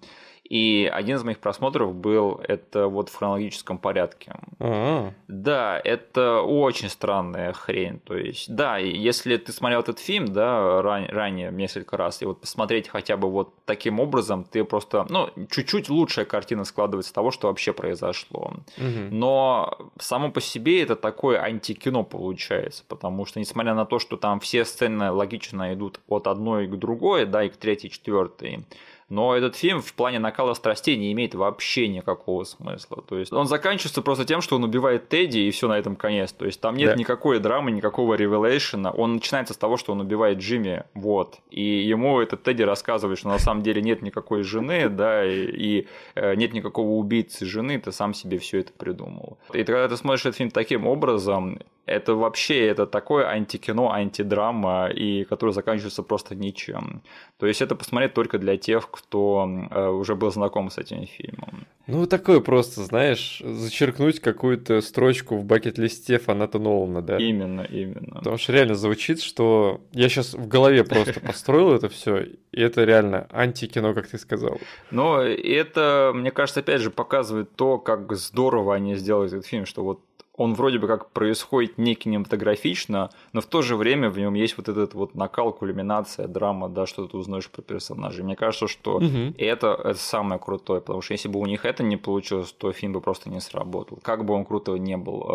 И один из моих просмотров был это вот в хронологическом порядке. А-а-а. Да, это очень странная хрень. То есть, да, если ты смотрел этот фильм, да, ран- ранее несколько раз, и вот посмотреть хотя бы вот таким образом, ты просто ну, чуть-чуть лучшая картина складывается того, что вообще произошло. Угу. Но само по себе это такое антикино получается, потому что, несмотря на то, что там все сцены логично идут от одной к другой, да, и к третьей, четвертой, но этот фильм в плане накала страстей не имеет вообще никакого смысла. То есть он заканчивается просто тем, что он убивает Тедди, и все на этом конец. То есть там нет да. никакой драмы, никакого ревелейшена. Он начинается с того, что он убивает Джимми, вот. И ему этот Тедди рассказывает, что на самом деле нет никакой жены, да, и, и э, нет никакого убийцы жены, ты сам себе все это придумал. И когда ты смотришь этот фильм таким образом, это вообще это такое антикино, антидрама, и которое заканчивается просто ничем. То есть это посмотреть только для тех, кто э, уже был знаком с этим фильмом. Ну, такое просто, знаешь, зачеркнуть какую-то строчку в бакет-листе фаната Нолана, да? Именно, именно. Потому что реально звучит, что я сейчас в голове просто построил это все, и это реально антикино, как ты сказал. Но это, мне кажется, опять же показывает то, как здорово они сделали этот фильм, что вот он вроде бы как происходит не кинематографично, но в то же время в нем есть вот этот вот накал, кульминация, драма, да, что ты узнаешь про персонажей. Мне кажется, что угу. это, это самое крутое, потому что если бы у них это не получилось, то фильм бы просто не сработал. Как бы он круто не был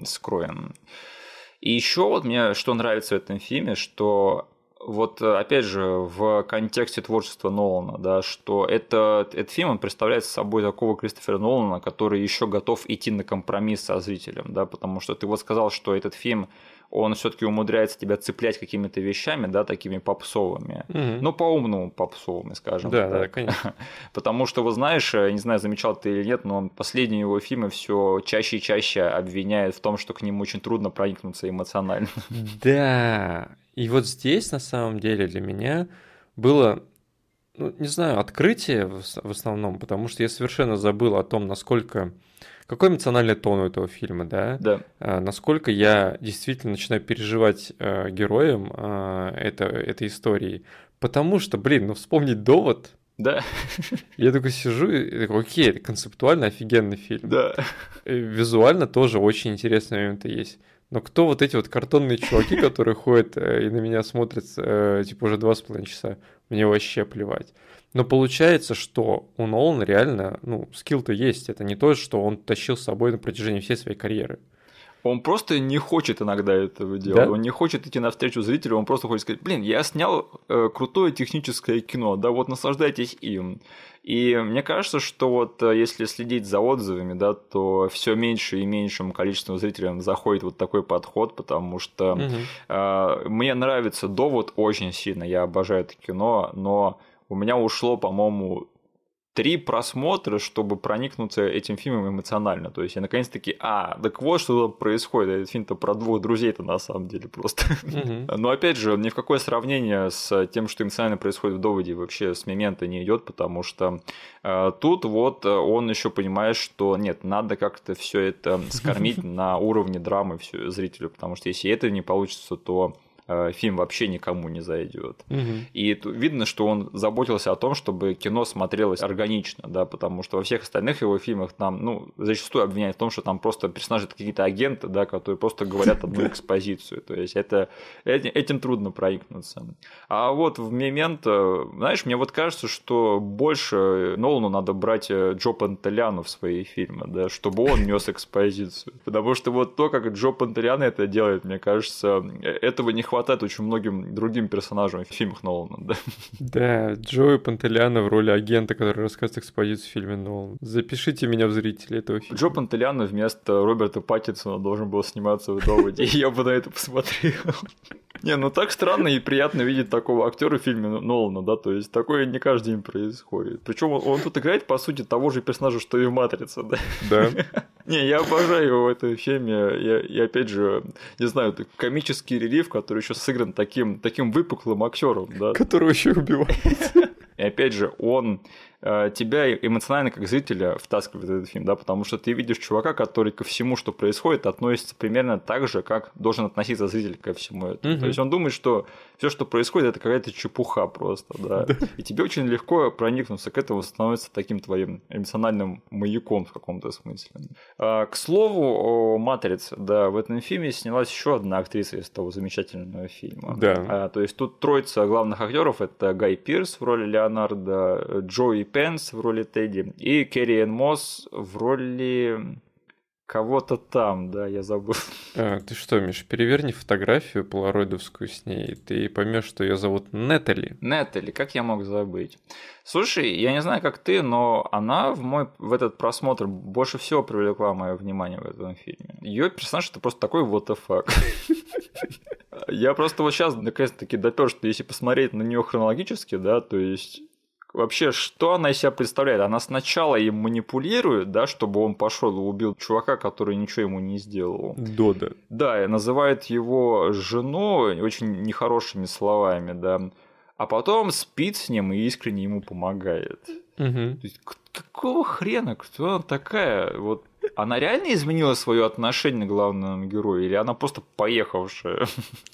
э, скроен. И еще вот мне что нравится в этом фильме, что вот э, опять же в контексте творчества Нолана, да, что это, этот фильм он представляет собой такого Кристофера Нолана, который еще готов идти на компромисс со зрителем, да, потому что ты вот сказал, что этот фильм он все-таки умудряется тебя цеплять какими-то вещами, да, такими попсовыми. Угу. Ну, по-умному попсовыми, скажем да, так. Да, конечно. Потому что, вы знаешь, не знаю, замечал ты или нет, но последние его фильмы все чаще и чаще обвиняют в том, что к ним очень трудно проникнуться эмоционально. Да, и вот здесь, на самом деле, для меня было, ну, не знаю, открытие в основном, потому что я совершенно забыл о том, насколько... Какой эмоциональный тон у этого фильма, да? Да. А, насколько я действительно начинаю переживать а, героем а, это, этой истории. Потому что, блин, ну вспомнить довод, да. Я такой сижу и такой, окей, концептуально офигенный фильм. Да. Визуально тоже очень интересные моменты есть. Но кто вот эти вот картонные чуваки, которые ходят э, и на меня смотрят, э, типа, уже два с половиной часа, мне вообще плевать. Но получается, что у Нолана реально, ну, скилл-то есть. Это не то, что он тащил с собой на протяжении всей своей карьеры. Он просто не хочет иногда этого делать. Да? Он не хочет идти навстречу зрителю, он просто хочет сказать, блин, я снял э, крутое техническое кино, да, вот наслаждайтесь им. И мне кажется, что вот э, если следить за отзывами, да, то все меньше и меньшему количеству зрителей заходит вот такой подход, потому что угу. э, мне нравится довод очень сильно, я обожаю это кино, но у меня ушло, по-моему, три просмотра, чтобы проникнуться этим фильмом эмоционально. То есть я наконец-таки, а, так вот что происходит. Этот фильм-то про двух друзей-то на самом деле просто. Но опять же, ни в какое сравнение с тем, что эмоционально происходит в доводе, вообще с момента не идет, потому что э, тут вот он еще понимает, что нет, надо как-то все это скормить на уровне драмы все зрителю, потому что если это не получится, то Э, фильм вообще никому не зайдет. Угу. И видно, что он заботился о том, чтобы кино смотрелось органично, да, потому что во всех остальных его фильмах там, ну, зачастую обвиняют в том, что там просто персонажи какие-то агенты, да, которые просто говорят одну экспозицию. То есть это этим трудно проникнуться. А вот в момент, знаешь, мне вот кажется, что больше Нолану надо брать э, Джо Пантеляну в свои фильмы, да, чтобы он нес экспозицию. Потому что вот то, как Джо Пантеляна это делает, мне кажется, э, этого не хватает хватает очень многим другим персонажам в фильмах Нолана, да. Да, Джои Пантеляна в роли агента, который рассказывает экспозицию в фильме Нолан. Запишите меня в зрители этого фильма. Джо Пантеляна вместо Роберта Паттинсона должен был сниматься в доводе, и я бы на это посмотрел. Не, ну так странно и приятно видеть такого актера в фильме Нолана, да, то есть такое не каждый день происходит. Причем он, он тут играет, по сути, того же персонажа, что и в Матрице, да. Да. Не, я обожаю его в этом фильме. Я, и опять же, не знаю, комический релиф, который еще сыгран таким, таким выпуклым актером, да. Который еще убивает. И опять же, он тебя эмоционально как зрителя втаскивает этот фильм, да, потому что ты видишь чувака, который ко всему, что происходит, относится примерно так же, как должен относиться зритель ко всему этому. Угу. То есть он думает, что все, что происходит, это какая-то чепуха просто, да. И тебе очень легко проникнуться к этому, становится таким твоим эмоциональным маяком в каком-то смысле. А, к слову о «Матрице», да, в этом фильме снялась еще одна актриса из того замечательного фильма. Да. А, то есть тут троица главных актеров это Гай Пирс в роли Леонардо, Джои Пенс в роли Тедди и Керри Энн Мосс в роли кого-то там, да, я забыл. А, ты что, Миш, переверни фотографию полароидовскую с ней, ты поймешь, что ее зовут Нетали. Нетали, как я мог забыть? Слушай, я не знаю, как ты, но она в мой в этот просмотр больше всего привлекла мое внимание в этом фильме. Ее персонаж это просто такой вот fuck. Я просто вот сейчас наконец-таки допер, что если посмотреть на нее хронологически, да, то есть вообще, что она из себя представляет? Она сначала им манипулирует, да, чтобы он пошел и убил чувака, который ничего ему не сделал. Дода. Да, и называет его жену очень нехорошими словами, да. А потом спит с ним и искренне ему помогает. Угу. То есть, какого хрена? Кто она такая? Вот она реально изменила свое отношение к главному герою, или она просто поехавшая?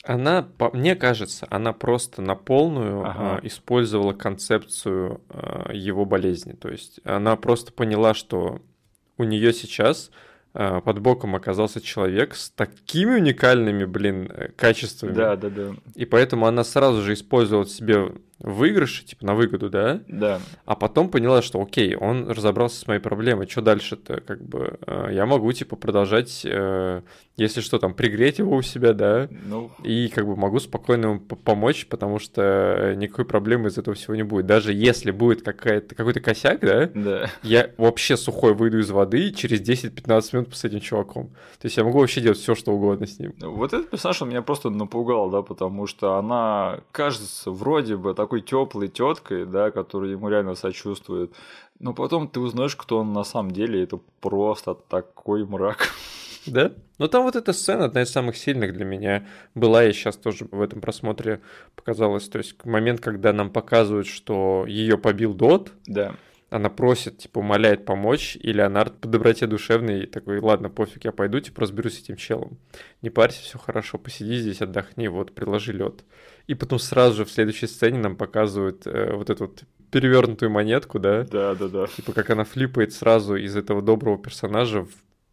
Она, мне кажется, она просто на полную ага. э, использовала концепцию э, его болезни. То есть она просто поняла, что у нее сейчас э, под боком оказался человек с такими уникальными, блин, э, качествами. Да, да, да. И поэтому она сразу же использовала себе выигрыше, типа на выгоду, да? Да. А потом поняла, что окей, он разобрался с моей проблемой, что дальше-то, как бы, э, я могу, типа, продолжать, э, если что, там, пригреть его у себя, да? Ну... И, как бы, могу спокойно ему помочь, потому что э, никакой проблемы из этого всего не будет. Даже если будет какая-то, какой-то косяк, да? Да. Я вообще сухой выйду из воды через 10-15 минут с этим чуваком. То есть я могу вообще делать все, что угодно с ним. Вот этот персонаж он меня просто напугал, да, потому что она кажется вроде бы такой такой теплой теткой, да, которая ему реально сочувствует. Но потом ты узнаешь, кто он на самом деле, это просто такой мрак. Да? Но там вот эта сцена одна из самых сильных для меня была, и сейчас тоже в этом просмотре показалось. То есть момент, когда нам показывают, что ее побил Дот. Да она просит, типа, умоляет помочь, и Леонард по доброте душевной такой, ладно, пофиг, я пойду, типа, разберусь с этим челом. Не парься, все хорошо, посиди здесь, отдохни, вот, приложи лед. И потом сразу же в следующей сцене нам показывают э, вот эту вот перевернутую монетку, да? Да, да, да. Типа, как она флипает сразу из этого доброго персонажа в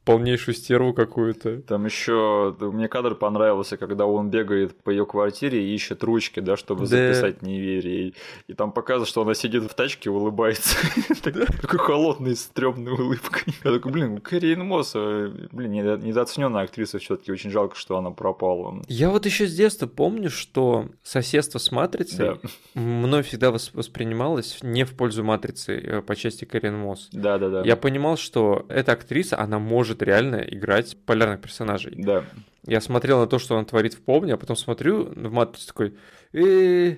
полнейшую стерву какую-то. Там еще мне кадр понравился, когда он бегает по ее квартире и ищет ручки, да, чтобы да. записать неверие. И там показывает, что она сидит в тачке, улыбается. Такой холодной, стрёмной улыбкой. Я такой, блин, Кэрриэн Мосс, э, блин, недооцененная актриса все таки очень жалко, что она пропала. Я вот еще с детства помню, что соседство с Матрицей мной всегда воспринималось не в пользу Матрицы э, по части Кэрриэн Мосс. Да, да, да. Я понимал, что эта актриса, она может может реально играть полярных персонажей. Да. Я смотрел на то, что он творит в Помне, а потом смотрю в Матрицу такой, э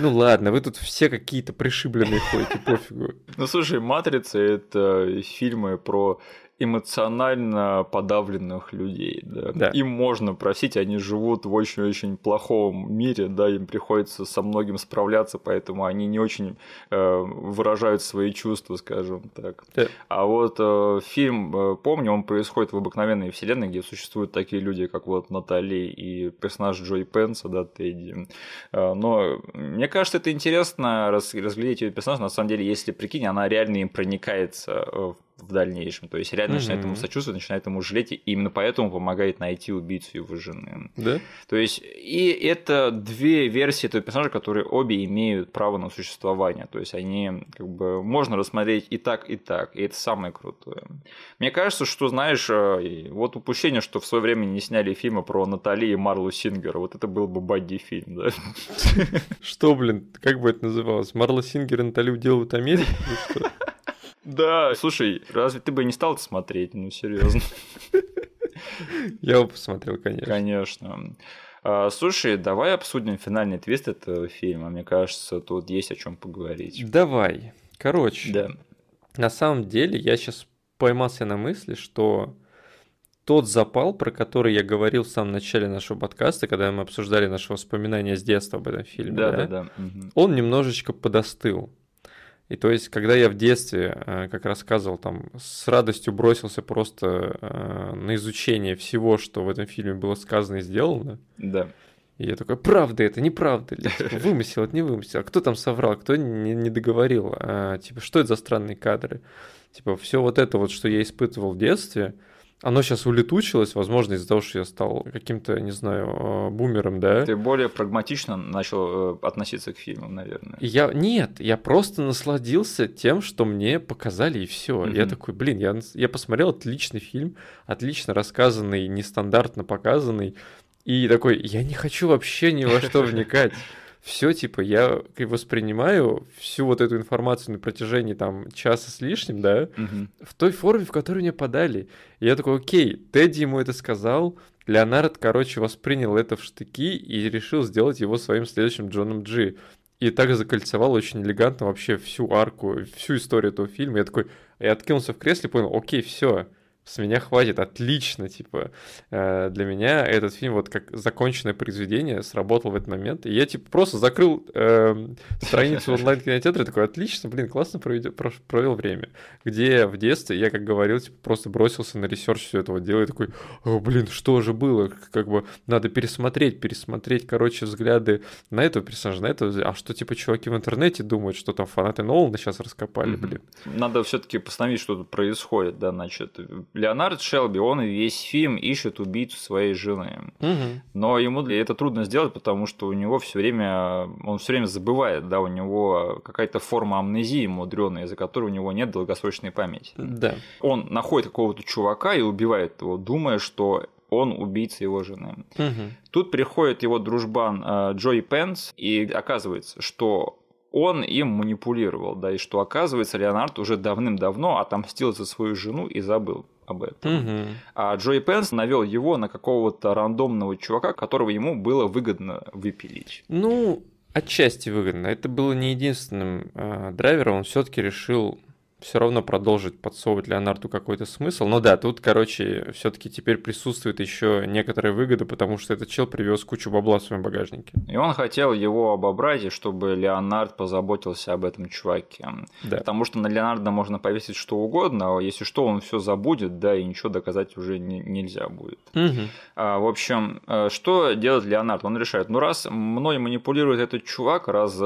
ну ладно, вы тут все какие-то пришибленные ходите, пофигу. Ну слушай, Матрица — это фильмы про эмоционально подавленных людей. Да. Да. Им можно просить, они живут в очень-очень плохом мире, да, им приходится со многим справляться, поэтому они не очень э, выражают свои чувства, скажем так. Да. А вот э, фильм, э, помню, он происходит в обыкновенной вселенной, где существуют такие люди, как вот Натали и персонаж Джой Пенса, да, Тедди. Э, но мне кажется, это интересно раз, разглядеть ее персонаж, на самом деле, если прикинь, она реально им проникается в э, в дальнейшем. То есть реально mm-hmm. начинает ему сочувствовать, начинает ему жалеть, и именно поэтому помогает найти убийцу его жены. Да? То есть, и это две версии этого персонажа, которые обе имеют право на существование. То есть, они как бы можно рассмотреть и так, и так. И это самое крутое. Мне кажется, что, знаешь, э, вот упущение, что в свое время не сняли фильмы про Натали и Марлу Сингера. Вот это был бы багги фильм, да? Что, блин, как бы это называлось? Марла Сингер и Натали уделывают Америку? Да, слушай, разве ты бы не стал это смотреть? Ну, серьезно. Я бы посмотрел, конечно. Конечно. А, слушай, давай обсудим финальный твист этого фильма. Мне кажется, тут есть о чем поговорить. Давай. Короче, да. на самом деле я сейчас поймался на мысли, что тот запал, про который я говорил в самом начале нашего подкаста, когда мы обсуждали наши воспоминания с детства об этом фильме, да, да, да, он немножечко подостыл. И то есть, когда я в детстве, э, как рассказывал, там с радостью бросился просто э, на изучение всего, что в этом фильме было сказано и сделано. Да. И я такой, правда это, неправда ли? Типа, вымысел, это не вымысел. А кто там соврал, кто не, не договорил? А, типа, что это за странные кадры? Типа, все вот это вот, что я испытывал в детстве, оно сейчас улетучилось, возможно, из-за того, что я стал каким-то, не знаю, э, бумером, да. Ты более прагматично начал э, относиться к фильмам, наверное. Я нет, я просто насладился тем, что мне показали и все. Mm-hmm. Я такой, блин, я, я посмотрел отличный фильм, отлично рассказанный, нестандартно показанный. И такой, я не хочу вообще ни во что вникать все, типа, я воспринимаю всю вот эту информацию на протяжении там часа с лишним, да, угу. в той форме, в которой мне подали. И я такой, окей, Тедди ему это сказал, Леонард, короче, воспринял это в штыки и решил сделать его своим следующим Джоном Джи. И так закольцевал очень элегантно вообще всю арку, всю историю этого фильма. Я такой, я откинулся в кресле и понял, окей, все, с меня хватит, отлично, типа, э, для меня этот фильм вот как законченное произведение сработал в этот момент, и я, типа, просто закрыл э, страницу онлайн-кинотеатра, такой, отлично, блин, классно проведё, провел время, где в детстве я, как говорил, типа, просто бросился на research все этого дела, и такой, О, блин, что же было, как бы, надо пересмотреть, пересмотреть, короче, взгляды на этого персонажа, на этого, а что, типа, чуваки в интернете думают, что там фанаты Нолана сейчас раскопали, блин. Надо все таки постановить, что тут происходит, да, значит, Леонард Шелби, он весь фильм ищет убийцу своей жены. Угу. Но ему это трудно сделать, потому что у него все время, он все время забывает, да, у него какая-то форма амнезии мудреная, из-за которой у него нет долгосрочной памяти. Да. Он находит какого-то чувака и убивает его, думая, что он убийца его жены. Угу. Тут приходит его дружбан э, Джой Пенс, и оказывается, что он им манипулировал, да, и что оказывается Леонард уже давным-давно отомстил за свою жену и забыл об этом. Угу. А Джой Пенс навел его на какого-то рандомного чувака, которого ему было выгодно выпилить. Ну, отчасти выгодно. Это было не единственным э, драйвером. Он все-таки решил все равно продолжить подсовывать Леонарду какой-то смысл. Но да, тут, короче, все-таки теперь присутствует еще некоторые выгоды, потому что этот чел привез кучу бабла в своем багажнике. И он хотел его обобрать, и чтобы Леонард позаботился об этом чуваке. Да. Потому что на Леонарда можно повесить что угодно, а если что, он все забудет, да, и ничего доказать уже не, нельзя будет. Угу. А, в общем, э, что делает Леонард? Он решает, ну раз мной манипулирует этот чувак, раз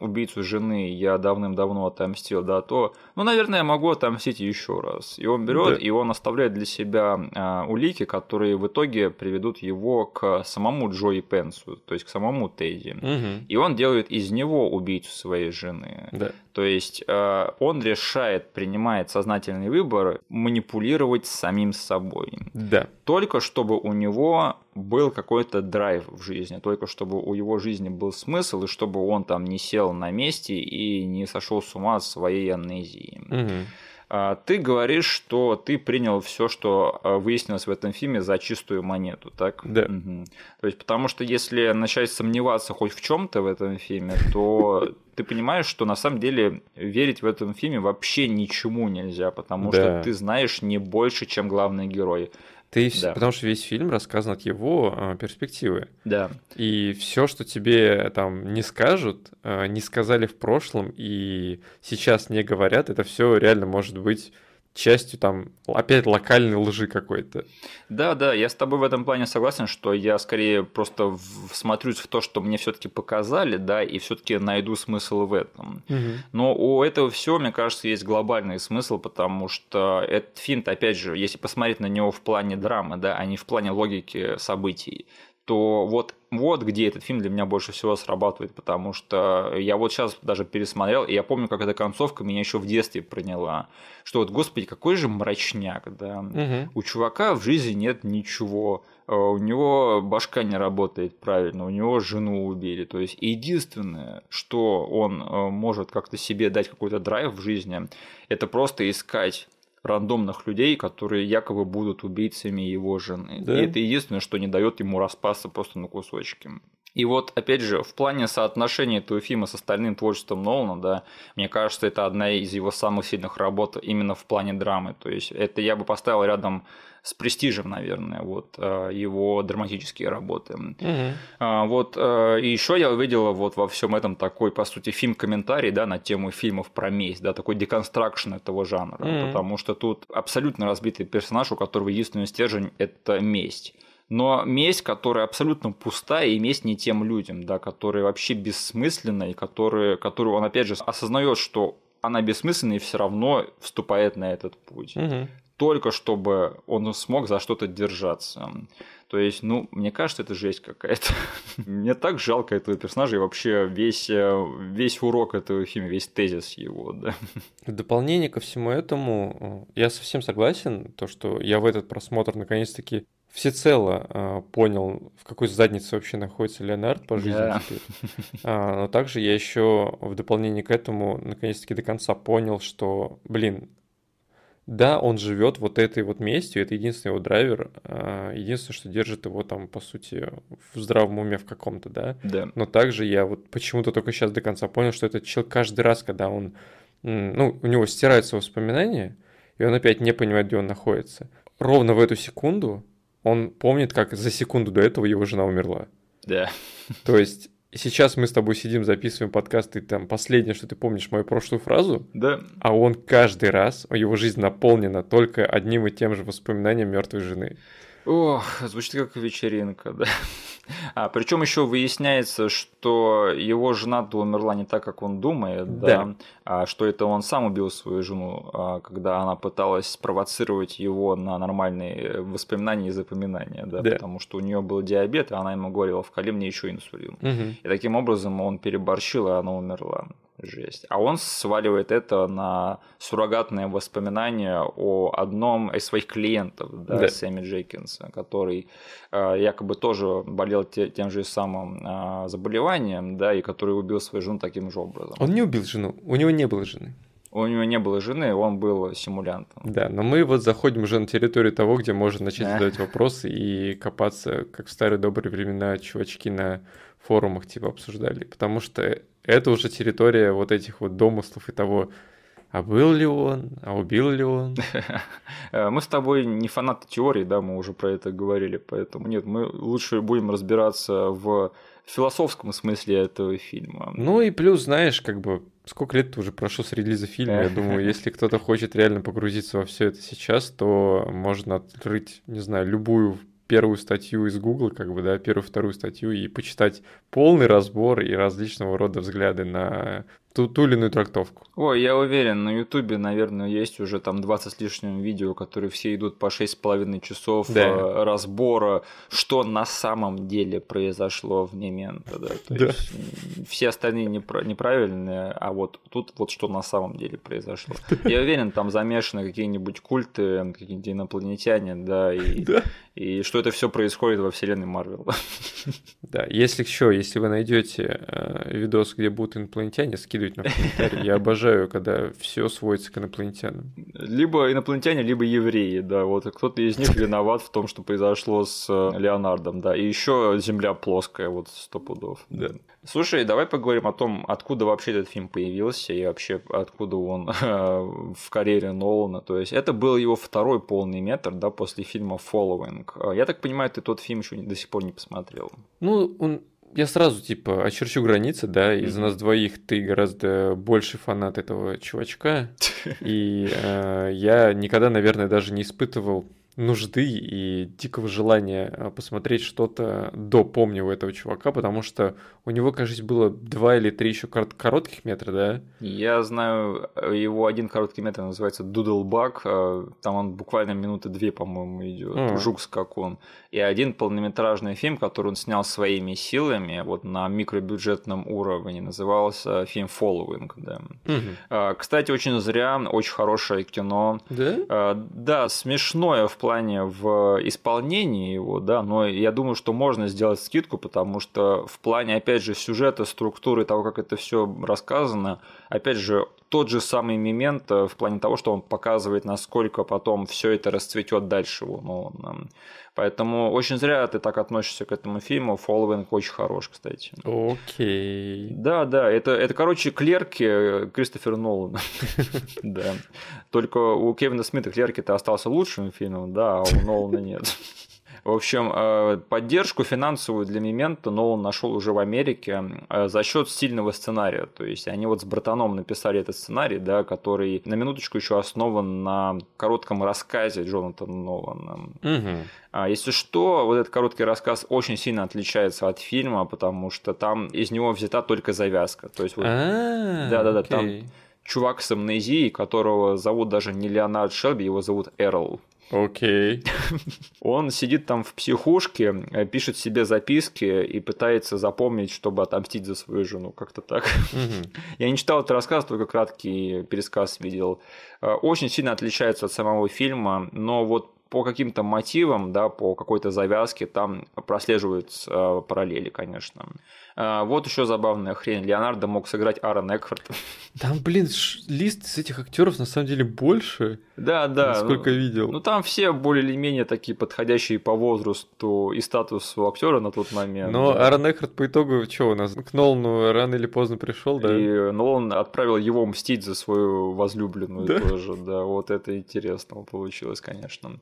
убийцу жены я давным-давно отомстил, да, то, ну, наверное, наверное, могу отомстить еще раз. И он берет, да. и он оставляет для себя э, улики, которые в итоге приведут его к самому Джои Пенсу, то есть к самому Тедди. Угу. И он делает из него убийцу своей жены. Да. То есть э, он решает, принимает сознательный выбор манипулировать самим собой. Да. Только чтобы у него был какой-то драйв в жизни, только чтобы у его жизни был смысл, и чтобы он там не сел на месте и не сошел с ума от своей амнезии. Угу. Ты говоришь, что ты принял все, что а, выяснилось в этом фильме, за чистую монету, так? Да. Угу. То есть, потому что если начать сомневаться хоть в чем-то в этом фильме, то ты понимаешь, что на самом деле верить в этом фильме вообще ничему нельзя, потому да. что ты знаешь не больше, чем главный герой. Ты, да. Потому что весь фильм рассказан от его э, перспективы. Да. И все, что тебе там не скажут, э, не сказали в прошлом и сейчас не говорят, это все реально может быть частью там опять локальной лжи какой-то. Да, да, я с тобой в этом плане согласен, что я скорее просто всмотрюсь в то, что мне все-таки показали, да, и все-таки найду смысл в этом. Угу. Но у этого всего, мне кажется, есть глобальный смысл, потому что этот фильм, опять же, если посмотреть на него в плане драмы, да, а не в плане логики событий, то вот, вот где этот фильм для меня больше всего срабатывает, потому что я вот сейчас даже пересмотрел, и я помню, как эта концовка меня еще в детстве проняла, что вот, господи, какой же мрачняк, да, угу. у чувака в жизни нет ничего, э, у него башка не работает правильно, у него жену убили, то есть единственное, что он э, может как-то себе дать какой-то драйв в жизни, это просто искать рандомных людей, которые якобы будут убийцами его жены. Да? И это единственное, что не дает ему распасться просто на кусочки. И вот, опять же, в плане соотношения этого фильма с остальным творчеством Нолана, да, мне кажется, это одна из его самых сильных работ именно в плане драмы. То есть, это я бы поставил рядом с престижем, наверное, вот э, его драматические работы. Угу. Вот э, и еще я увидела вот во всем этом такой, по сути, фильм-комментарий, да, на тему фильмов про месть, да, такой деконстракшн этого жанра, угу. потому что тут абсолютно разбитый персонаж, у которого единственный стержень – это месть но месть, которая абсолютно пустая, и месть не тем людям, да, которые вообще бессмысленны, и которые, которую он, опять же, осознает, что она бессмысленна и все равно вступает на этот путь. Угу. Только чтобы он смог за что-то держаться. То есть, ну, мне кажется, это жесть какая-то. мне так жалко этого персонажа и вообще весь, э, весь урок этого фильма, весь тезис его, да. В дополнение ко всему этому, э, я совсем согласен, то, что я в этот просмотр наконец-таки всецело э, понял, в какой заднице вообще находится Леонард по жизни yeah. теперь. А, но также я еще в дополнение к этому наконец-таки до конца понял, что, блин, да, он живет вот этой вот местью, это единственный его драйвер, а, единственное, что держит его там, по сути, в здравом уме в каком-то, да? Да. Но также я вот почему-то только сейчас до конца понял, что этот человек каждый раз, когда он, ну, у него стираются воспоминания, и он опять не понимает, где он находится, ровно в эту секунду он помнит, как за секунду до этого его жена умерла. Да. То есть сейчас мы с тобой сидим, записываем подкаст, и там последнее, что ты помнишь, мою прошлую фразу. Да. А он каждый раз, его жизнь наполнена только одним и тем же воспоминанием мертвой жены. Ох, звучит как вечеринка, да. А, причем еще выясняется, что его жена умерла не так, как он думает, да, да а, что это он сам убил свою жену, а, когда она пыталась спровоцировать его на нормальные воспоминания и запоминания, да, да. потому что у нее был диабет, и она ему говорила, вкали мне еще инсулин. Угу. И таким образом он переборщил, и она умерла. Жесть. А он сваливает это на суррогатное воспоминание о одном из своих клиентов, да, да. Сэмми Джекинса, который э, якобы тоже болел те, тем же самым э, заболеванием, да, и который убил свою жену таким же образом. Он не убил жену, у него не было жены. У него не было жены, он был симулянтом. Да, но мы вот заходим уже на территорию того, где можно начать задавать вопросы и копаться, как в старые добрые времена чувачки на форумах типа обсуждали. Потому что это уже территория вот этих вот домыслов и того, а был ли он, а убил ли он? Мы с тобой не фанаты теории, да, мы уже про это говорили, поэтому нет, мы лучше будем разбираться в философском смысле этого фильма. Ну и плюс, знаешь, как бы сколько лет уже прошло с релиза фильма, я думаю, если кто-то хочет реально погрузиться во все это сейчас, то можно открыть, не знаю, любую первую статью из Гугла, как бы, да, первую, вторую статью и почитать полный разбор и различного рода взгляды на ту, ту или иную трактовку. Ой, я уверен, на Ютубе, наверное, есть уже там 20 с лишним видео, которые все идут по 6,5 часов да. Э, разбора, что на самом деле произошло в момент. Да? То да. есть все остальные непра- неправильные, а вот тут вот что на самом деле произошло. Я уверен, там замешаны какие-нибудь культы, какие-нибудь инопланетяне, да, и, да. и что это все происходит во вселенной Марвел. Да, если еще, если вы найдете э, видос, где будут инопланетяне, скидывайте ответить на комментарий. Я обожаю, когда все сводится к инопланетянам. Либо инопланетяне, либо евреи, да. Вот кто-то из них виноват в том, что произошло с э, Леонардом, да. И еще Земля плоская, вот сто пудов. Да. Слушай, давай поговорим о том, откуда вообще этот фильм появился и вообще откуда он в карьере Нолана. То есть это был его второй полный метр, да, после фильма Following. Я так понимаю, ты тот фильм еще до сих пор не посмотрел. Ну, он я сразу, типа, очерчу границы, да, из mm-hmm. нас двоих ты гораздо больше фанат этого чувачка, и э, я никогда, наверное, даже не испытывал нужды и дикого желания э, посмотреть что-то до помню у этого чувака, потому что у него, кажется, было два или три еще коротких метра, да? Я знаю, э, его один короткий метр называется Дудлбак, э, там он буквально минуты две, по-моему, идет, mm. жук скакун. И один полнометражный фильм, который он снял своими силами, вот на микробюджетном уровне, назывался фильм Following, да. Mm-hmm. Кстати, очень зря, очень хорошее кино. Да? Да, смешное в плане в исполнении его, да, но я думаю, что можно сделать скидку, потому что в плане, опять же, сюжета, структуры, того, как это все рассказано, опять же, тот же самый момент в плане того, что он показывает, насколько потом все это расцветет дальше. Ну, поэтому очень зря ты так относишься к этому фильму. Following очень хорош, кстати. Окей. Да, да, это, это короче, клерки Кристофера Нолана. Да. Только у Кевина Смита клерки-то остался лучшим фильмом, да, а у Нолана нет. В общем, э, поддержку финансовую для Мемента Нолан нашел уже в Америке э, за счет сильного сценария. То есть они вот с братаном написали этот сценарий, да, который на минуточку еще основан на коротком рассказе Джонатана Нолана. Угу. Если что, вот этот короткий рассказ очень сильно отличается от фильма, потому что там из него взята только завязка. То есть вот, да, да, да, там чувак с амнезией, которого зовут даже не Леонард Шелби, его зовут Эрл. Окей. Он сидит там в психушке, э, пишет себе записки и пытается запомнить, чтобы отомстить за свою жену. Как-то так. Я не читал этот рассказ, только краткий пересказ видел. Э, очень сильно отличается от самого фильма, но вот по каким-то мотивам, да, по какой-то завязке там прослеживаются э, параллели, конечно. А, вот еще забавная хрень. Леонардо мог сыграть Аарон Экхарт. Там, блин, лист с этих актеров на самом деле больше. Да, да. Сколько ну, видел. Ну там все более или менее такие подходящие по возрасту и статусу актера на тот момент. Но да. Аарон Экхарт по итогу что у нас? К Нолану рано или поздно пришел, да? И Нолан отправил его мстить за свою возлюбленную да? тоже. Да, вот это интересно получилось, конечно.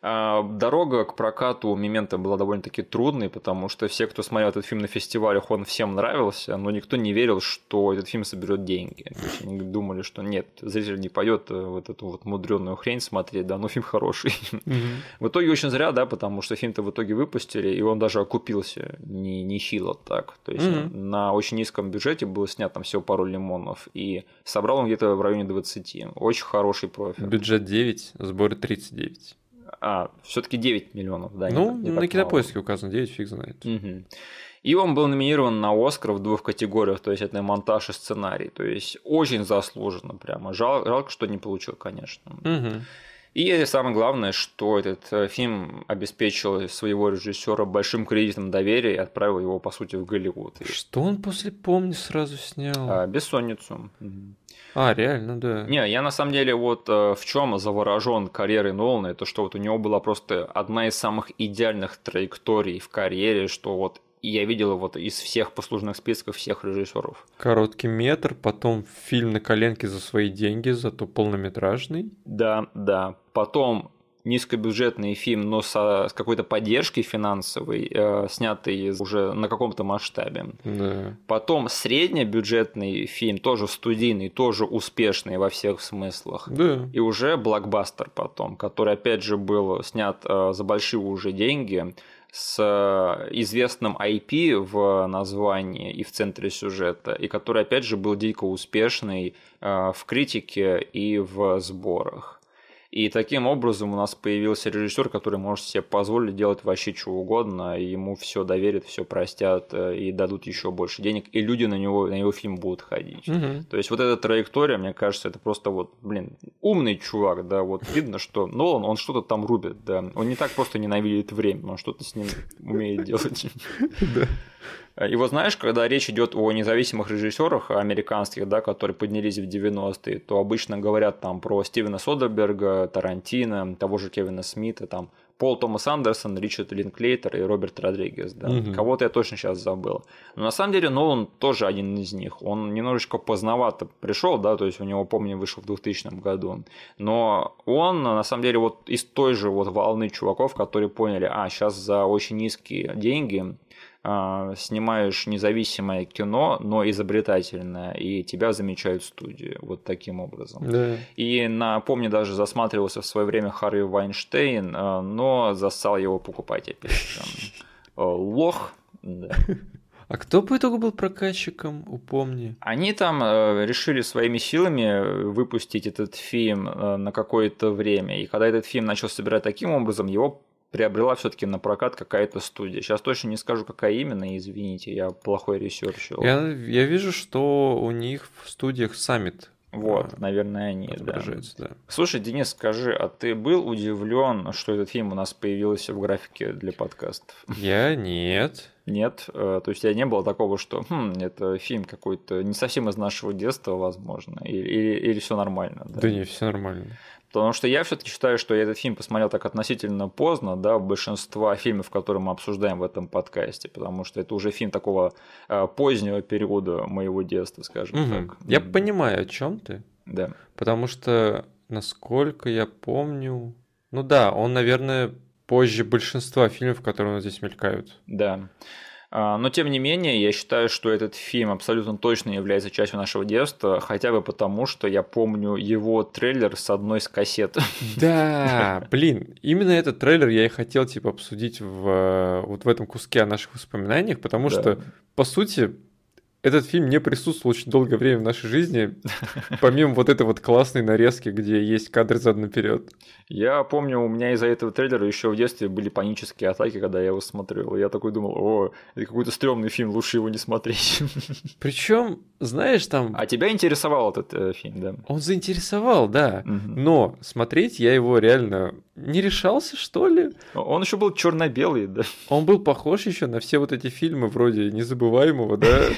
А, дорога к прокату у Мемента была довольно-таки трудной, потому что все, кто смотрел этот фильм на фестивалях, он всем нравился, но никто не верил, что этот фильм соберет деньги. То есть они думали, что нет, зритель не пойдет э, вот эту вот мудреную хрень смотреть, да, но фильм хороший. В итоге очень зря, да, потому что фильм-то в итоге выпустили, и он даже окупился не, не хило так. То есть на очень низком бюджете было снят там всего пару лимонов, и собрал он где-то в районе 20. Очень хороший профиль. Бюджет 9, сборы 39. А, все-таки 9 миллионов, да. Ну, не, не на кинопоиске указано 9, фиг знает. Угу. И он был номинирован на Оскар в двух категориях, то есть это монтаж и сценарий. То есть очень заслуженно прямо. Жал, жалко, что не получил, конечно. Угу. И самое главное, что этот э, фильм обеспечил своего режиссера большим кредитом доверия и отправил его, по сути, в Голливуд. Что он после «Помни» сразу снял? А, «Бессонницу». А, реально, да. Не, я на самом деле вот э, в чем заворожен карьерой Нолана, это что вот у него была просто одна из самых идеальных траекторий в карьере, что вот и я видел его из всех послужных списков всех режиссеров. Короткий метр, потом фильм на коленке за свои деньги, зато полнометражный. Да, да. Потом низкобюджетный фильм, но со, с какой-то поддержкой финансовой, э, снятый уже на каком-то масштабе. Да. Потом среднебюджетный фильм, тоже студийный, тоже успешный во всех смыслах. Да. И уже блокбастер потом, который опять же был снят э, за большие уже деньги с э, известным IP в названии и в центре сюжета, и который, опять же, был дико успешный э, в критике и в сборах. И таким образом у нас появился режиссер, который может себе позволить делать вообще что угодно, и ему все доверят, все простят э, и дадут еще больше денег, и люди на него на его фильм будут ходить. Угу. То есть вот эта траектория, мне кажется, это просто вот, блин, умный чувак, да, вот видно, что Нолан, он что-то там рубит, да, он не так просто ненавидит время, он что-то с ним умеет делать. И вот знаешь, когда речь идет о независимых режиссерах американских, да, которые поднялись в 90-е, то обычно говорят там про Стивена Содерберга, Тарантино, того же Кевина Смита, там Пол Томас Андерсон, Ричард Линклейтер и Роберт Родригес. Да. Угу. Кого-то я точно сейчас забыл. Но на самом деле Нолан тоже один из них. Он немножечко поздновато пришел, да, то есть у него, помню, вышел в 2000 году. Но он, на самом деле, вот из той же вот волны чуваков, которые поняли, а, сейчас за очень низкие деньги а, снимаешь независимое кино, но изобретательное, и тебя замечают в студии вот таким образом. Да. И на, помню, даже засматривался в свое время Харви Вайнштейн, а, но застал его покупать опять. Лох, да. А кто по итогу был прокатчиком, упомни? Они там э, решили своими силами выпустить этот фильм э, на какое-то время. И когда этот фильм начал собирать таким образом, его приобрела все-таки на прокат какая-то студия. Сейчас точно не скажу, какая именно, извините, я плохо ресерчил. Я, я вижу, что у них в студиях Summit. Вот, а, наверное, они, да. да. Слушай, Денис, скажи, а ты был удивлен, что этот фильм у нас появился в графике для подкастов? Я нет. Нет, э, то есть я не было такого, что хм, это фильм какой-то не совсем из нашего детства, возможно, или, или, или все нормально. Да? да не, все нормально. Потому что я все-таки считаю, что я этот фильм посмотрел так относительно поздно, да, большинства фильмов, которые мы обсуждаем в этом подкасте, потому что это уже фильм такого э, позднего периода моего детства, скажем угу. так. Я mm понимаю, о чем ты. Да. Потому что, насколько я помню, ну да, он, наверное, позже большинства фильмов, которые у нас здесь мелькают. Да. А, но тем не менее, я считаю, что этот фильм абсолютно точно является частью нашего детства, хотя бы потому, что я помню его трейлер с одной из кассет. Да, блин, именно этот трейлер я и хотел типа обсудить в вот в этом куске о наших воспоминаниях, потому да. что по сути этот фильм не присутствовал очень долгое время в нашей жизни, помимо вот этой вот классной нарезки, где есть кадры задом наперед. Я помню, у меня из-за этого трейлера еще в детстве были панические атаки, когда я его смотрел. Я такой думал, о, это какой-то стрёмный фильм, лучше его не смотреть. Причем, знаешь, там... А тебя интересовал этот э, фильм, да? Он заинтересовал, да. Угу. Но смотреть я его реально не решался, что ли. Он еще был черно-белый, да. Он был похож еще на все вот эти фильмы вроде незабываемого, да.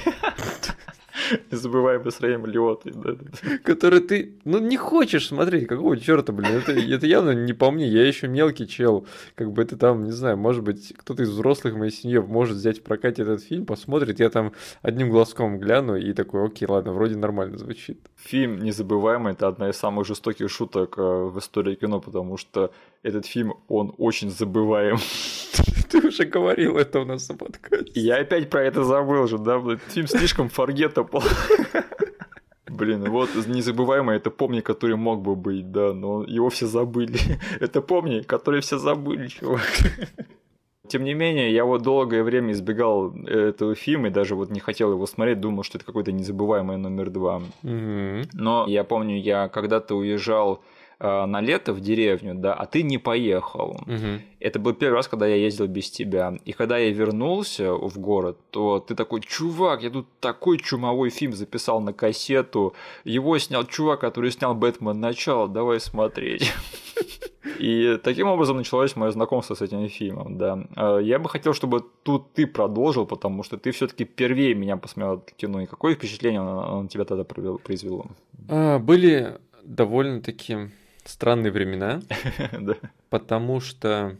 Незабываемый с Рэем Лиотой, да. Который ты, ну, не хочешь смотреть, какого черта, блин, это, это явно не по мне, я еще мелкий чел, как бы это там, не знаю, может быть, кто-то из взрослых в моей семье может взять в прокате этот фильм, посмотрит, я там одним глазком гляну и такой, окей, ладно, вроде нормально звучит. Фильм «Незабываемый» — это одна из самых жестоких шуток э, в истории кино, потому что этот фильм, он очень забываем. Ты уже говорил это у нас на подкасте. Я опять про это забыл же, да? Фильм слишком forgettable. Блин, вот незабываемый это помни, который мог бы быть, да, но его все забыли. Это помни, который все забыли, чувак. Тем не менее, я вот долгое время избегал этого фильма и даже вот не хотел его смотреть, думал, что это какой-то незабываемый номер два. Но я помню, я когда-то уезжал Э, на лето в деревню, да, а ты не поехал. Угу. Это был первый раз, когда я ездил без тебя. И когда я вернулся в город, то ты такой, чувак, я тут такой чумовой фильм записал на кассету. Его снял чувак, который снял Бэтмен начало, давай смотреть. И таким образом началось мое знакомство с этим фильмом, да. Э, я бы хотел, чтобы тут ты продолжил, потому что ты все-таки первее меня посмотрел кино. И какое впечатление оно на тебя тогда произвело? А, были довольно-таки странные времена, потому что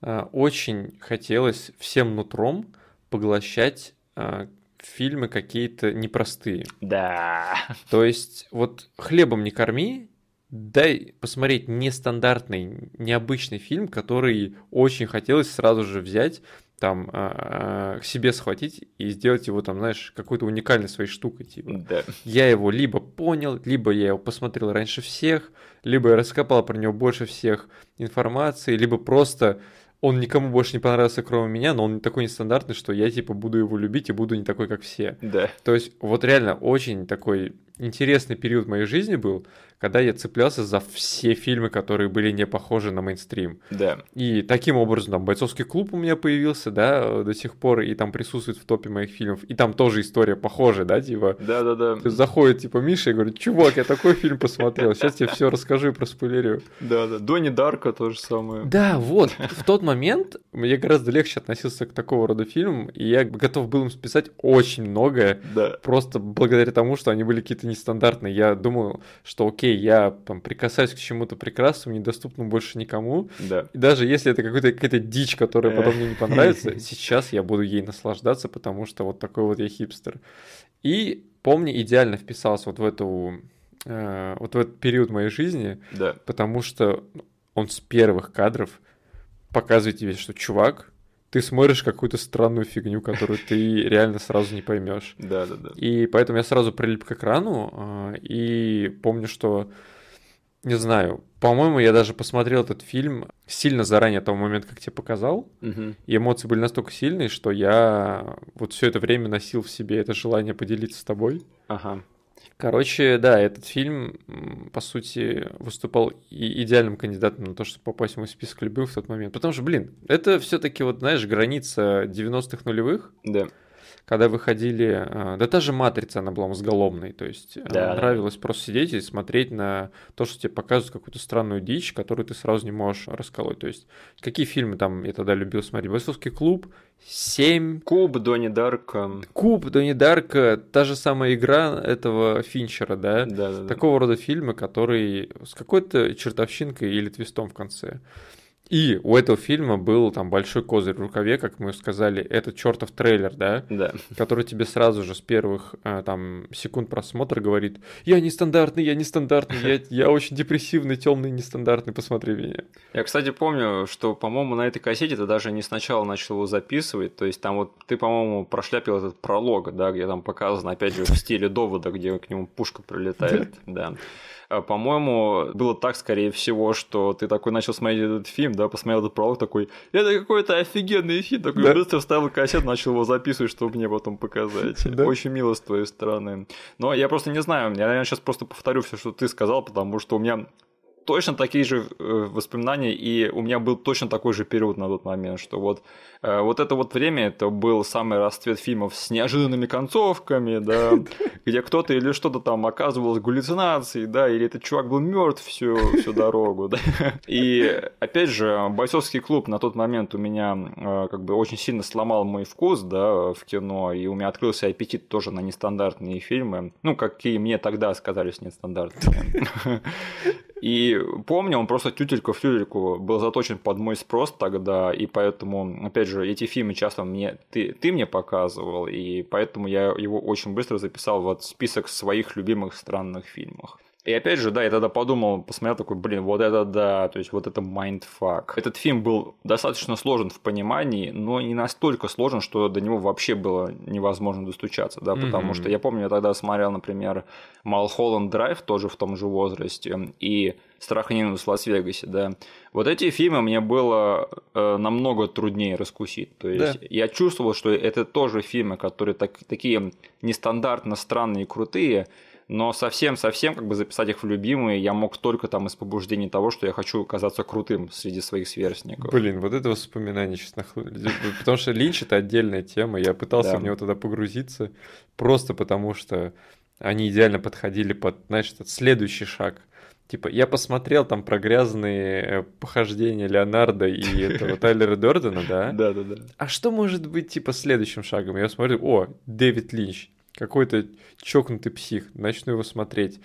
а, очень хотелось всем нутром поглощать а, фильмы какие-то непростые. Да. То есть вот хлебом не корми, дай посмотреть нестандартный, необычный фильм, который очень хотелось сразу же взять, там а, а, к себе схватить и сделать его там, знаешь, какой-то уникальной своей штукой, типа. Да. Я его либо понял, либо я его посмотрел раньше всех, либо я раскопал про него больше всех информации, либо просто он никому больше не понравился, кроме меня, но он такой нестандартный, что я типа буду его любить и буду не такой, как все. Да. То есть вот реально очень такой интересный период моей жизни был, когда я цеплялся за все фильмы, которые были не похожи на мейнстрим. Да. И таким образом, там, бойцовский клуб у меня появился, да, до сих пор, и там присутствует в топе моих фильмов. И там тоже история похожая, да, типа. Да, да, да. Заходит, типа, Миша и говорит, чувак, я такой фильм посмотрел, сейчас тебе все расскажи про спойлерю. Да, да. Донни Дарка тоже самое. Да, вот. В тот момент я гораздо легче относился к такого рода фильмам, и я готов был им списать очень многое. Да. Просто благодаря тому, что они были какие-то нестандартные. Я думал, что окей, я там прикасаюсь к чему-то прекрасному, недоступному больше никому. Да. И даже если это какая-то какая дичь, которая потом мне не понравится, сейчас я буду ей наслаждаться, потому что вот такой вот я хипстер. И помни, идеально вписался вот в эту э, вот в этот период моей жизни, да. потому что он с первых кадров показывает тебе, что чувак, ты смотришь какую-то странную фигню, которую ты реально сразу не поймешь. Да, да, да. И поэтому я сразу прилип к экрану а, и помню, что не знаю, по-моему, я даже посмотрел этот фильм сильно заранее того момента, как тебе показал, угу. и эмоции были настолько сильные, что я вот все это время носил в себе это желание поделиться с тобой. Ага. Короче, да, этот фильм, по сути, выступал и идеальным кандидатом на то, чтобы попасть в мой список любых в тот момент. Потому что, блин, это все-таки вот, знаешь, граница 90-х нулевых. Да когда выходили, а, да та же матрица, она была мозголомной, то есть э, да, нравилось просто сидеть и смотреть на то, что тебе показывают какую-то странную дичь, которую ты сразу не можешь расколоть. То есть какие фильмы там я тогда любил смотреть? Бойцовский клуб, Семь. Куб Донни Дарка. Куб Донни Дарка, та же самая игра этого Финчера, да? Да, да. Такого рода фильмы, которые с какой-то чертовщинкой или твистом в конце. И у этого фильма был там большой козырь в рукаве, как мы сказали, это чертов трейлер, да? Да. Который тебе сразу же с первых э, там секунд просмотра говорит, я нестандартный, я нестандартный, я, я очень депрессивный, темный, нестандартный, посмотри меня. Я, кстати, помню, что, по-моему, на этой кассете ты даже не сначала начал его записывать, то есть там вот ты, по-моему, прошляпил этот пролог, да, где там показано, опять же, в стиле довода, где к нему пушка прилетает, да. А, по-моему, было так, скорее всего, что ты такой начал смотреть этот фильм, да, посмотрел этот пролог такой, это какой-то офигенный фильм, такой да. быстро вставил кассет, начал его записывать, чтобы мне потом показать. Да? Очень мило с твоей стороны. Но я просто не знаю, я, наверное, сейчас просто повторю все, что ты сказал, потому что у меня точно такие же э, воспоминания, и у меня был точно такой же период на тот момент, что вот, э, вот это вот время, это был самый расцвет фильмов с неожиданными концовками, да, где кто-то или что-то там оказывалось галлюцинацией, да, или этот чувак был мертв всю, всю дорогу, да. И опять же, бойцовский клуб на тот момент у меня э, как бы очень сильно сломал мой вкус, да, в кино, и у меня открылся аппетит тоже на нестандартные фильмы, ну, какие мне тогда сказались нестандартными. И помню, он просто тютелька в тютельку был заточен под мой спрос тогда, и поэтому, опять же, эти фильмы часто мне ты, ты мне показывал, и поэтому я его очень быстро записал в список своих любимых странных фильмов. И опять же, да, я тогда подумал, посмотрел такой, блин, вот это да, то есть вот это mindfuck. Этот фильм был достаточно сложен в понимании, но не настолько сложен, что до него вообще было невозможно достучаться, да, потому mm-hmm. что я помню, я тогда смотрел, например, Малхолланд Драйв, тоже в том же возрасте, и Страх и ненависть в Лас-Вегасе, да. Вот эти фильмы мне было э, намного труднее раскусить. То есть да. я чувствовал, что это тоже фильмы, которые так, такие нестандартно странные и крутые, но совсем-совсем как бы записать их в любимые я мог только там из побуждений того, что я хочу казаться крутым среди своих сверстников. Блин, вот это воспоминание сейчас нахлынули. Потому что Линч — это отдельная тема, я пытался в него тогда погрузиться, просто потому что они идеально подходили под, знаешь, этот следующий шаг. Типа, я посмотрел там про грязные э, похождения Леонардо и этого Тайлера Дордена, да? Да, да, да. А что может быть, типа, следующим шагом? Я смотрю, о, Дэвид Линч какой-то чокнутый псих, начну его смотреть.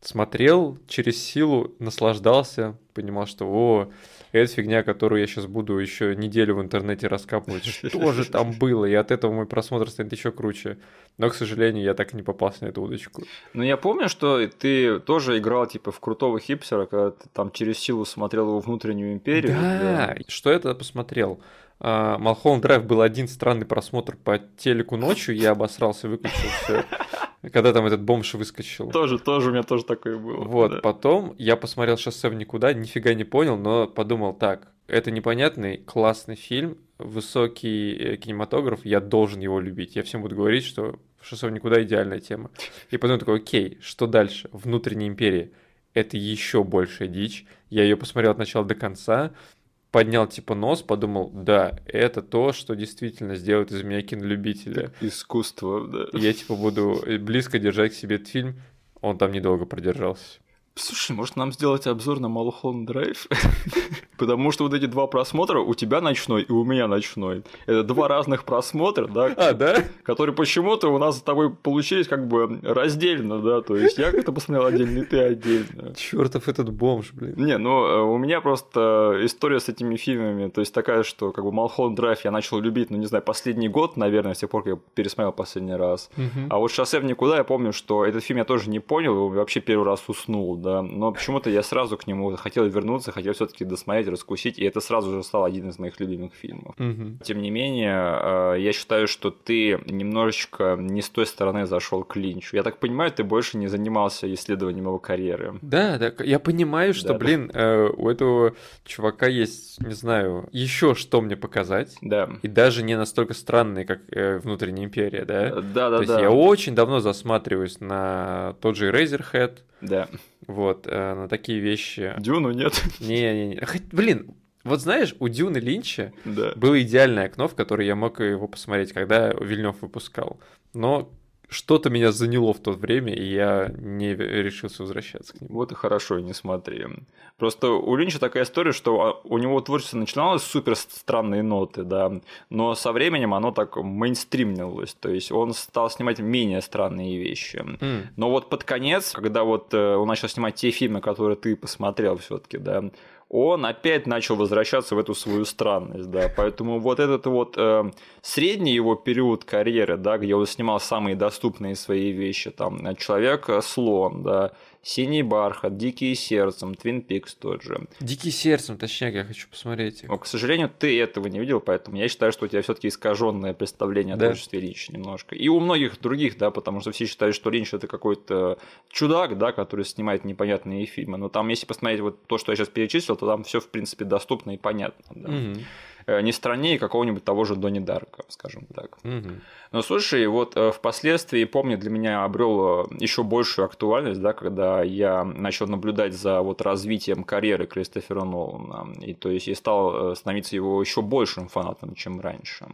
Смотрел через силу, наслаждался, понимал, что о, это фигня, которую я сейчас буду еще неделю в интернете раскапывать. Что же там было? И от этого мой просмотр станет еще круче. Но, к сожалению, я так и не попался на эту удочку. Ну, я помню, что ты тоже играл типа в крутого хипсера, когда ты там через силу смотрел его внутреннюю империю. Да, да. что я тогда посмотрел? Малхолланд Драйв был один странный просмотр по телеку ночью, я обосрался, выключил все. Когда там этот бомж выскочил. Тоже, тоже у меня тоже такое было. Вот, да. потом я посмотрел «Шоссе в никуда», нифига не понял, но подумал так, это непонятный, классный фильм, высокий э, кинематограф, я должен его любить. Я всем буду говорить, что «Шоссе в никуда» идеальная тема. И потом такой, окей, что дальше? Внутренняя империя. Это еще большая дичь. Я ее посмотрел от начала до конца, поднял типа нос, подумал, да, это то, что действительно сделает из меня кинолюбителя. Искусство, да. Я типа буду близко держать к себе этот фильм. Он там недолго продержался. Слушай, может нам сделать обзор на Малхолланд Драйв? Потому что вот эти два просмотра, у тебя ночной и у меня ночной. Это два разных просмотра, да? А, да? Которые почему-то у нас с тобой получились как бы раздельно, да? То есть я как-то посмотрел отдельно, и ты отдельно. Чертов этот бомж, блин. Не, ну э, у меня просто история с этими фильмами, то есть такая, что как бы Малхолланд Драйв я начал любить, ну не знаю, последний год, наверное, с тех пор, как я пересмотрел последний раз. А вот «Шоссе в никуда» я помню, что этот фильм я тоже не понял, вообще первый раз уснул, да? Но почему-то я сразу к нему хотел вернуться, хотел все таки досмотреть раскусить, и это сразу же стал один из моих любимых фильмов. Угу. Тем не менее, э, я считаю, что ты немножечко не с той стороны зашел к Линчу. Я так понимаю, ты больше не занимался исследованием его карьеры. Да, да, я понимаю, что, да, блин, да. Э, у этого чувака есть, не знаю, еще что мне показать. Да. И даже не настолько странные, как э, внутренняя империя, да? Да, да, То есть да. я очень давно засматриваюсь на тот же Razorhead. Да. Вот, на такие вещи. Дюну нет. Не-не-не. Блин, вот знаешь, у Дюны Линча да. было идеальное окно, в которое я мог его посмотреть, когда Вильнев выпускал. Но что-то меня заняло в то время, и я не решился возвращаться к нему. Вот и хорошо, не смотри. Просто у Линча такая история, что а, у него творчество начиналось с супер странные ноты, да, но со временем оно так мейнстримнилось, то есть он стал снимать менее странные вещи. Mm. Но вот под конец, когда вот э, он начал снимать те фильмы, которые ты посмотрел все таки да, он опять начал возвращаться в эту свою странность, да, поэтому вот этот вот э, средний его период карьеры, да, где он снимал самые доступные свои вещи, там, Человек-слон, да, Синий бархат, Дикие сердцем, Твин Пикс тот же. Дикий сердцем, точнее, я хочу посмотреть. Но, к сожалению, ты этого не видел, поэтому я считаю, что у тебя все-таки искаженное представление о да. творчестве Линча немножко. И у многих других, да, потому что все считают, что Линч это какой-то чудак, да, который снимает непонятные фильмы. Но там, если посмотреть вот то, что я сейчас перечислил, то там все в принципе доступно и понятно. Да. Мгм. Э, Не страннее какого-нибудь того же Донни Дарка, скажем так. Мгм. Но слушай, вот э, впоследствии, помню, для меня обрел еще большую актуальность, да, когда я начал наблюдать за вот развитием карьеры Кристофера Нолана. И то есть я стал э, становиться его еще большим фанатом, чем раньше.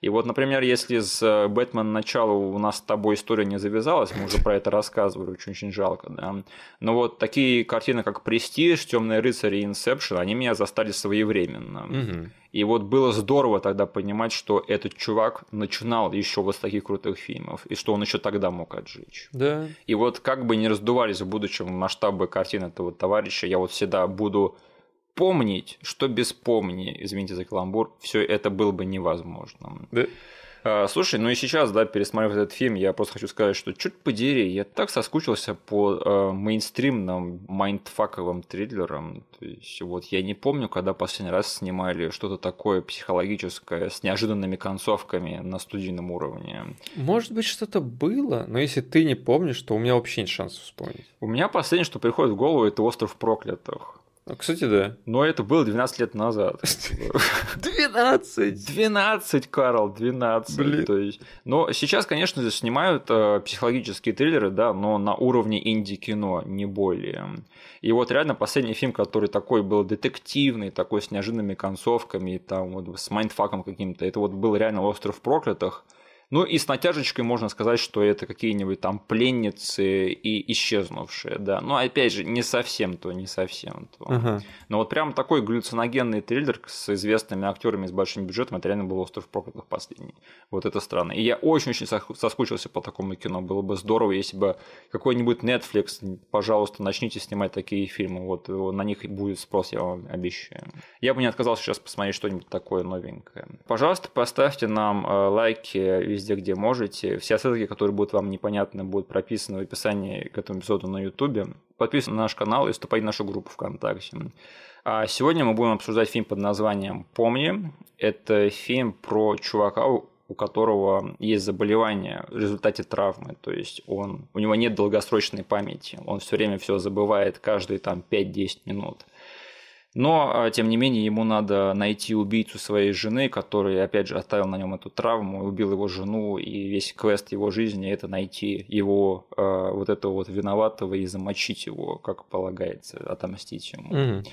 И вот, например, если с э, Бэтмен начала у нас с тобой история не завязалась, мы уже про это рассказывали, очень-очень жалко, да. Но вот такие картины, как Престиж, Темный рыцарь и Инсепшн, они меня застали своевременно. И вот было здорово тогда понимать, что этот чувак начинал еще вот с таких крутых фильмов, и что он еще тогда мог отжечь. Да. И вот как бы не раздувались в будущем масштабы картин этого товарища, я вот всегда буду помнить, что без помни, извините за каламбур, все это было бы невозможно. Да. А, Слушай, ну и сейчас, да, пересмотрев этот фильм, я просто хочу сказать, что чуть подери, я так соскучился по э, мейнстримным майндфаковым триллерам. То есть, вот я не помню, когда последний раз снимали что-то такое психологическое с неожиданными концовками на студийном уровне. Может быть, что-то было, но если ты не помнишь, то у меня вообще нет шансов вспомнить. У меня последнее, что приходит в голову, это «Остров проклятых». Ну, кстати, да. Но это было 12 лет назад. 12! 12, Карл, 12. Блин. То есть, но сейчас, конечно снимают э, психологические триллеры, да, но на уровне инди-кино, не более. И вот реально последний фильм, который такой был детективный, такой с неожиданными концовками, там вот с майндфаком каким-то, это вот был реально «Остров проклятых». Ну и с натяжечкой можно сказать, что это какие-нибудь там пленницы и исчезнувшие, да. Но опять же, не совсем то, не совсем то. Ага. Но вот прям такой галлюциногенный триллер с известными актерами с большим бюджетом, это реально был «Остров проклятых» последний. Вот это странно. И я очень-очень сос- соскучился по такому кино. Было бы здорово, если бы какой-нибудь Netflix, пожалуйста, начните снимать такие фильмы. Вот э, на них будет спрос, я вам обещаю. Я бы не отказался сейчас посмотреть что-нибудь такое новенькое. Пожалуйста, поставьте нам э, лайки везде, где можете. Все ссылки, которые будут вам непонятны, будут прописаны в описании к этому эпизоду на YouTube. Подписывайтесь на наш канал и вступайте в нашу группу ВКонтакте. А сегодня мы будем обсуждать фильм под названием «Помни». Это фильм про чувака, у которого есть заболевание в результате травмы, то есть он, у него нет долгосрочной памяти, он все время все забывает каждые там 5-10 минут. Но, а, тем не менее, ему надо найти убийцу своей жены, который, опять же, оставил на нем эту травму, убил его жену, и весь квест его жизни – это найти его, э, вот этого вот виноватого и замочить его, как полагается, отомстить ему. Мгм.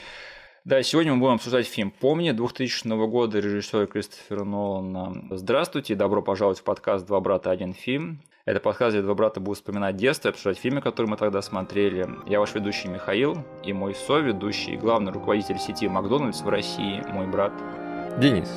Да, сегодня мы будем обсуждать фильм «Помни» 2000 года режиссера Кристофера Нолана. Здравствуйте, добро пожаловать в подкаст «Два брата, один фильм». Это подкаст, где два брата будут вспоминать детство обсуждать фильмы, которые мы тогда смотрели. Я ваш ведущий Михаил, и мой соведущий, главный руководитель сети Макдональдс в России, мой брат. Денис.